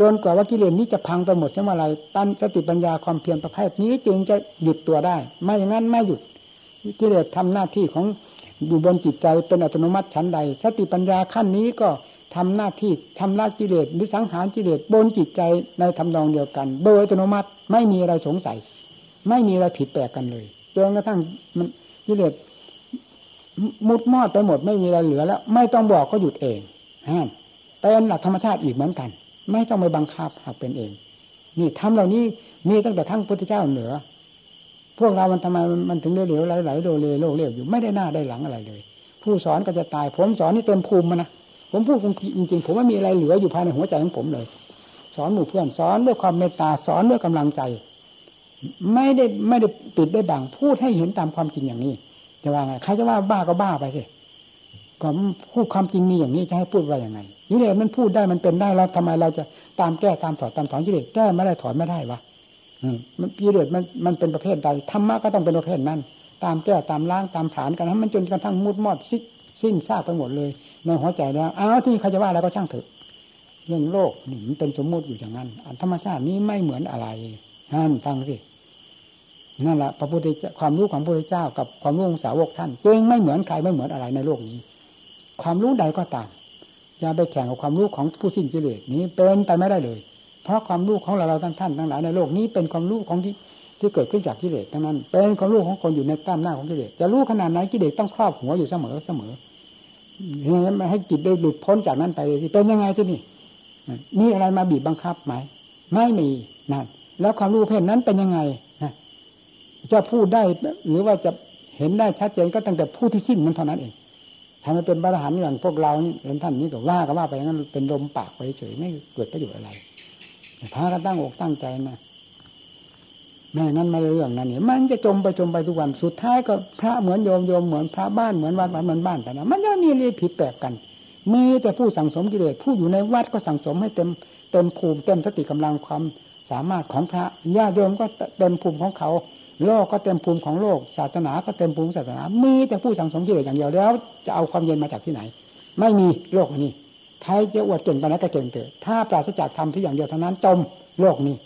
A: จนกว่าว่ากิเลสนี้จะพังไปหมดเช่นไรปัญสติปัญญาความเพียรประเภทนี้จึงจะหยุดตัวได้ ไม่อย่างนั้นไม่หยุดกิเลสทำหน้าที่ของอยู่บนจิตใจเป็นอัตโนมัติชั้นใด สติปัญญาขั้นนี้ก็ ทำหน้าที่ทำละกิเลสหรือสังหารกิเลสบนจิตใจในทำนองเดียวกัน โดยอัตโนมัติไม่มีอะไรสงสัย ไม่มีอะไรผิดแปลกกันเลยจนกระทั่งมันกิเลสมุดมอดไปหมดไม่มีอะไรเหลือแล้ว ไม่ต้องบอกก็หยุดเองฮะเป็นหลักธรรมชาติอีกเหมือนกัน ไม่ต้องไปบังคับหากเป็นเอง นี่ทำเหล่านี้มีตั้งแต่ทั้งพุทธเจ้าเหนือ พวกเรามันทำไมมันถึงเหลวไหลๆโดเลโลเลวอยู่ไม่ได้หน้าได้หลังอะไรเลย ผู้สอนก็จะตายผมสอนนี่เต็มภูมิมานะ ผมพูดจริงๆผมไม่มีอะไรเหลืออยู่ภายในหัวใจของผมเลย สอนหมู่เพื่อนสอนด้วยความเมตตาสอนด้วยกำลังใจ ไม่ได้ไม่ได้ปิดได้บังพูดให้เห็นตามความจริงอย่างนี้จะว่าไงใครจะว่าบ้าก็บ้าไปสิก็พูดความจริงมีอย่างนี้จะให้พูดว่าอย่างไงยิเลสมันพูดได้มันเป็นได้แล้วทำไมเราจะตามแก้ตามถอดตามถอนยิเลสแก้ไม่ได้ถอนไม่ได้วะมันยิเลสมันมันเป็นประเภทใดธรรมะก็ต้องเป็นประเภทนั้น ตามแก้ตามล้างตามผานกันให้มันจนกระทั่งมุดมอดสิ้นซากไปหมดเลย ในหัวใจแล้วอ้าวที่ใครจะว่าอะไรก็ช่างเถอะ เรื่องโลกนี่มันเป็นสมมุติอยู่อย่างนั้นธรรมชาตินี้ไม่เหมือนอะไรท่านฟังสินั่นแหละพระพุทธเจ้าความรู้ของพระพุทธเจ้ากับความรู้ของสาวกท่านเองไม่เหมือนใครไม่เหมือนอะไรในโลกนี้ ความรู้ใดก็ตามอย่าไปแข่งกับความรู้ของผู้สิ้นกิเลสนี้เป็นไปไม่ได้เลย เพราะความรู้ของเราเราท่านท่านทั้งหลายในโลกนี้เป็นความรู้ของที่ที่เกิดขึ้นจากกิเลสทั้งนั้น เป็นความรู้ของคนอยู่ในต้ามหน้าของกิเลสจะรู้ขนาดไหนกิเลสต้องครอบหัวอยู่เสมอเสมอ ไม่ให้จิตได้หลุดพ้นจากนั้นไปเลยเป็นยังไงที่นี่มีอะไรมาบีบบังคับไหมไม่มีนั่นแล้วความรู้เพศนั้นเป็นยังไงนะจะพูดได้หรือว่าจะเห็นได้ชัดเจนก็ตั้งแต่ผู้ที่สิ้นนั้นเท่านั้นเองทำให้เป็นบรหารอย่างพวกเรานี่เห็นท่านนี้ก็ว่าก็ว่าไปงั้นเป็นลมปากไปเฉยไม่เกิดประโยชน์อะไรพากันตั้งอกตั้งใจนะ แม่งั้นไมาเรื่องนั้นเนี่ยมันจะจมไปจมไปทุกวันสุดท้ายก็พระเหมือนโยมโยมเหมือนพระบ้านเหมือนวัดวัดเหมือนบ้านแต่นะมันยังมีเรื่องผิดแปลกกันมีแต่ผู้สั่งสมกิเลสผู้อยู่ในวัดก็สั่งสมให้เต็มเต็มภูมิเต็มสติกำลังความสามารถของพระญาติโยมก็เต็มภูมิของเขา โลกก็เต็มภูมิของโลก ศาสนาก็เต็มภูมิศาสนา มีแต่ผู้สั่งสมกิเลสอย่างเดียวแล้ว จะเอาความเย็นมาจากที่ไหน ไม่มีโลกนี้ใครจะอวดเก่งไปไหนก็เก่งเถอะถ้าปราศจากธรรมที่อย่างเดียวเท่านั้นจมโลกนี้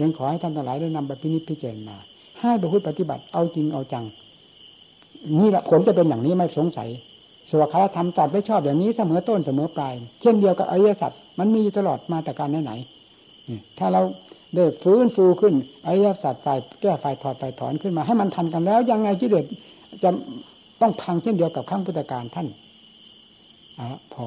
A: ยังขอให้ท่านทั้งหลายได้นำไปพินิจพิจารณาให้ไปพูดปฏิบัติเอาจริงเอาจัง นี่แหละผลจะเป็นอย่างนี้ไม่สงสัยสวขาธรรมตัดไว้ชอบอย่างนี้เสมอต้นเสมอปลาย เช่นเดียวกับอริยสัจมันมีตลอดมาแต่การไหนถ้าเราได้ฟื้นฟูขึ้นอริยสัจฝ่ายแก้ฝ่ายถอดฝ่ายถอนขึ้นมาให้มันทันกันแล้วยังไงกิเลสจะต้องพังเช่นเดียวกับข้างพุทธการท่านอะพอ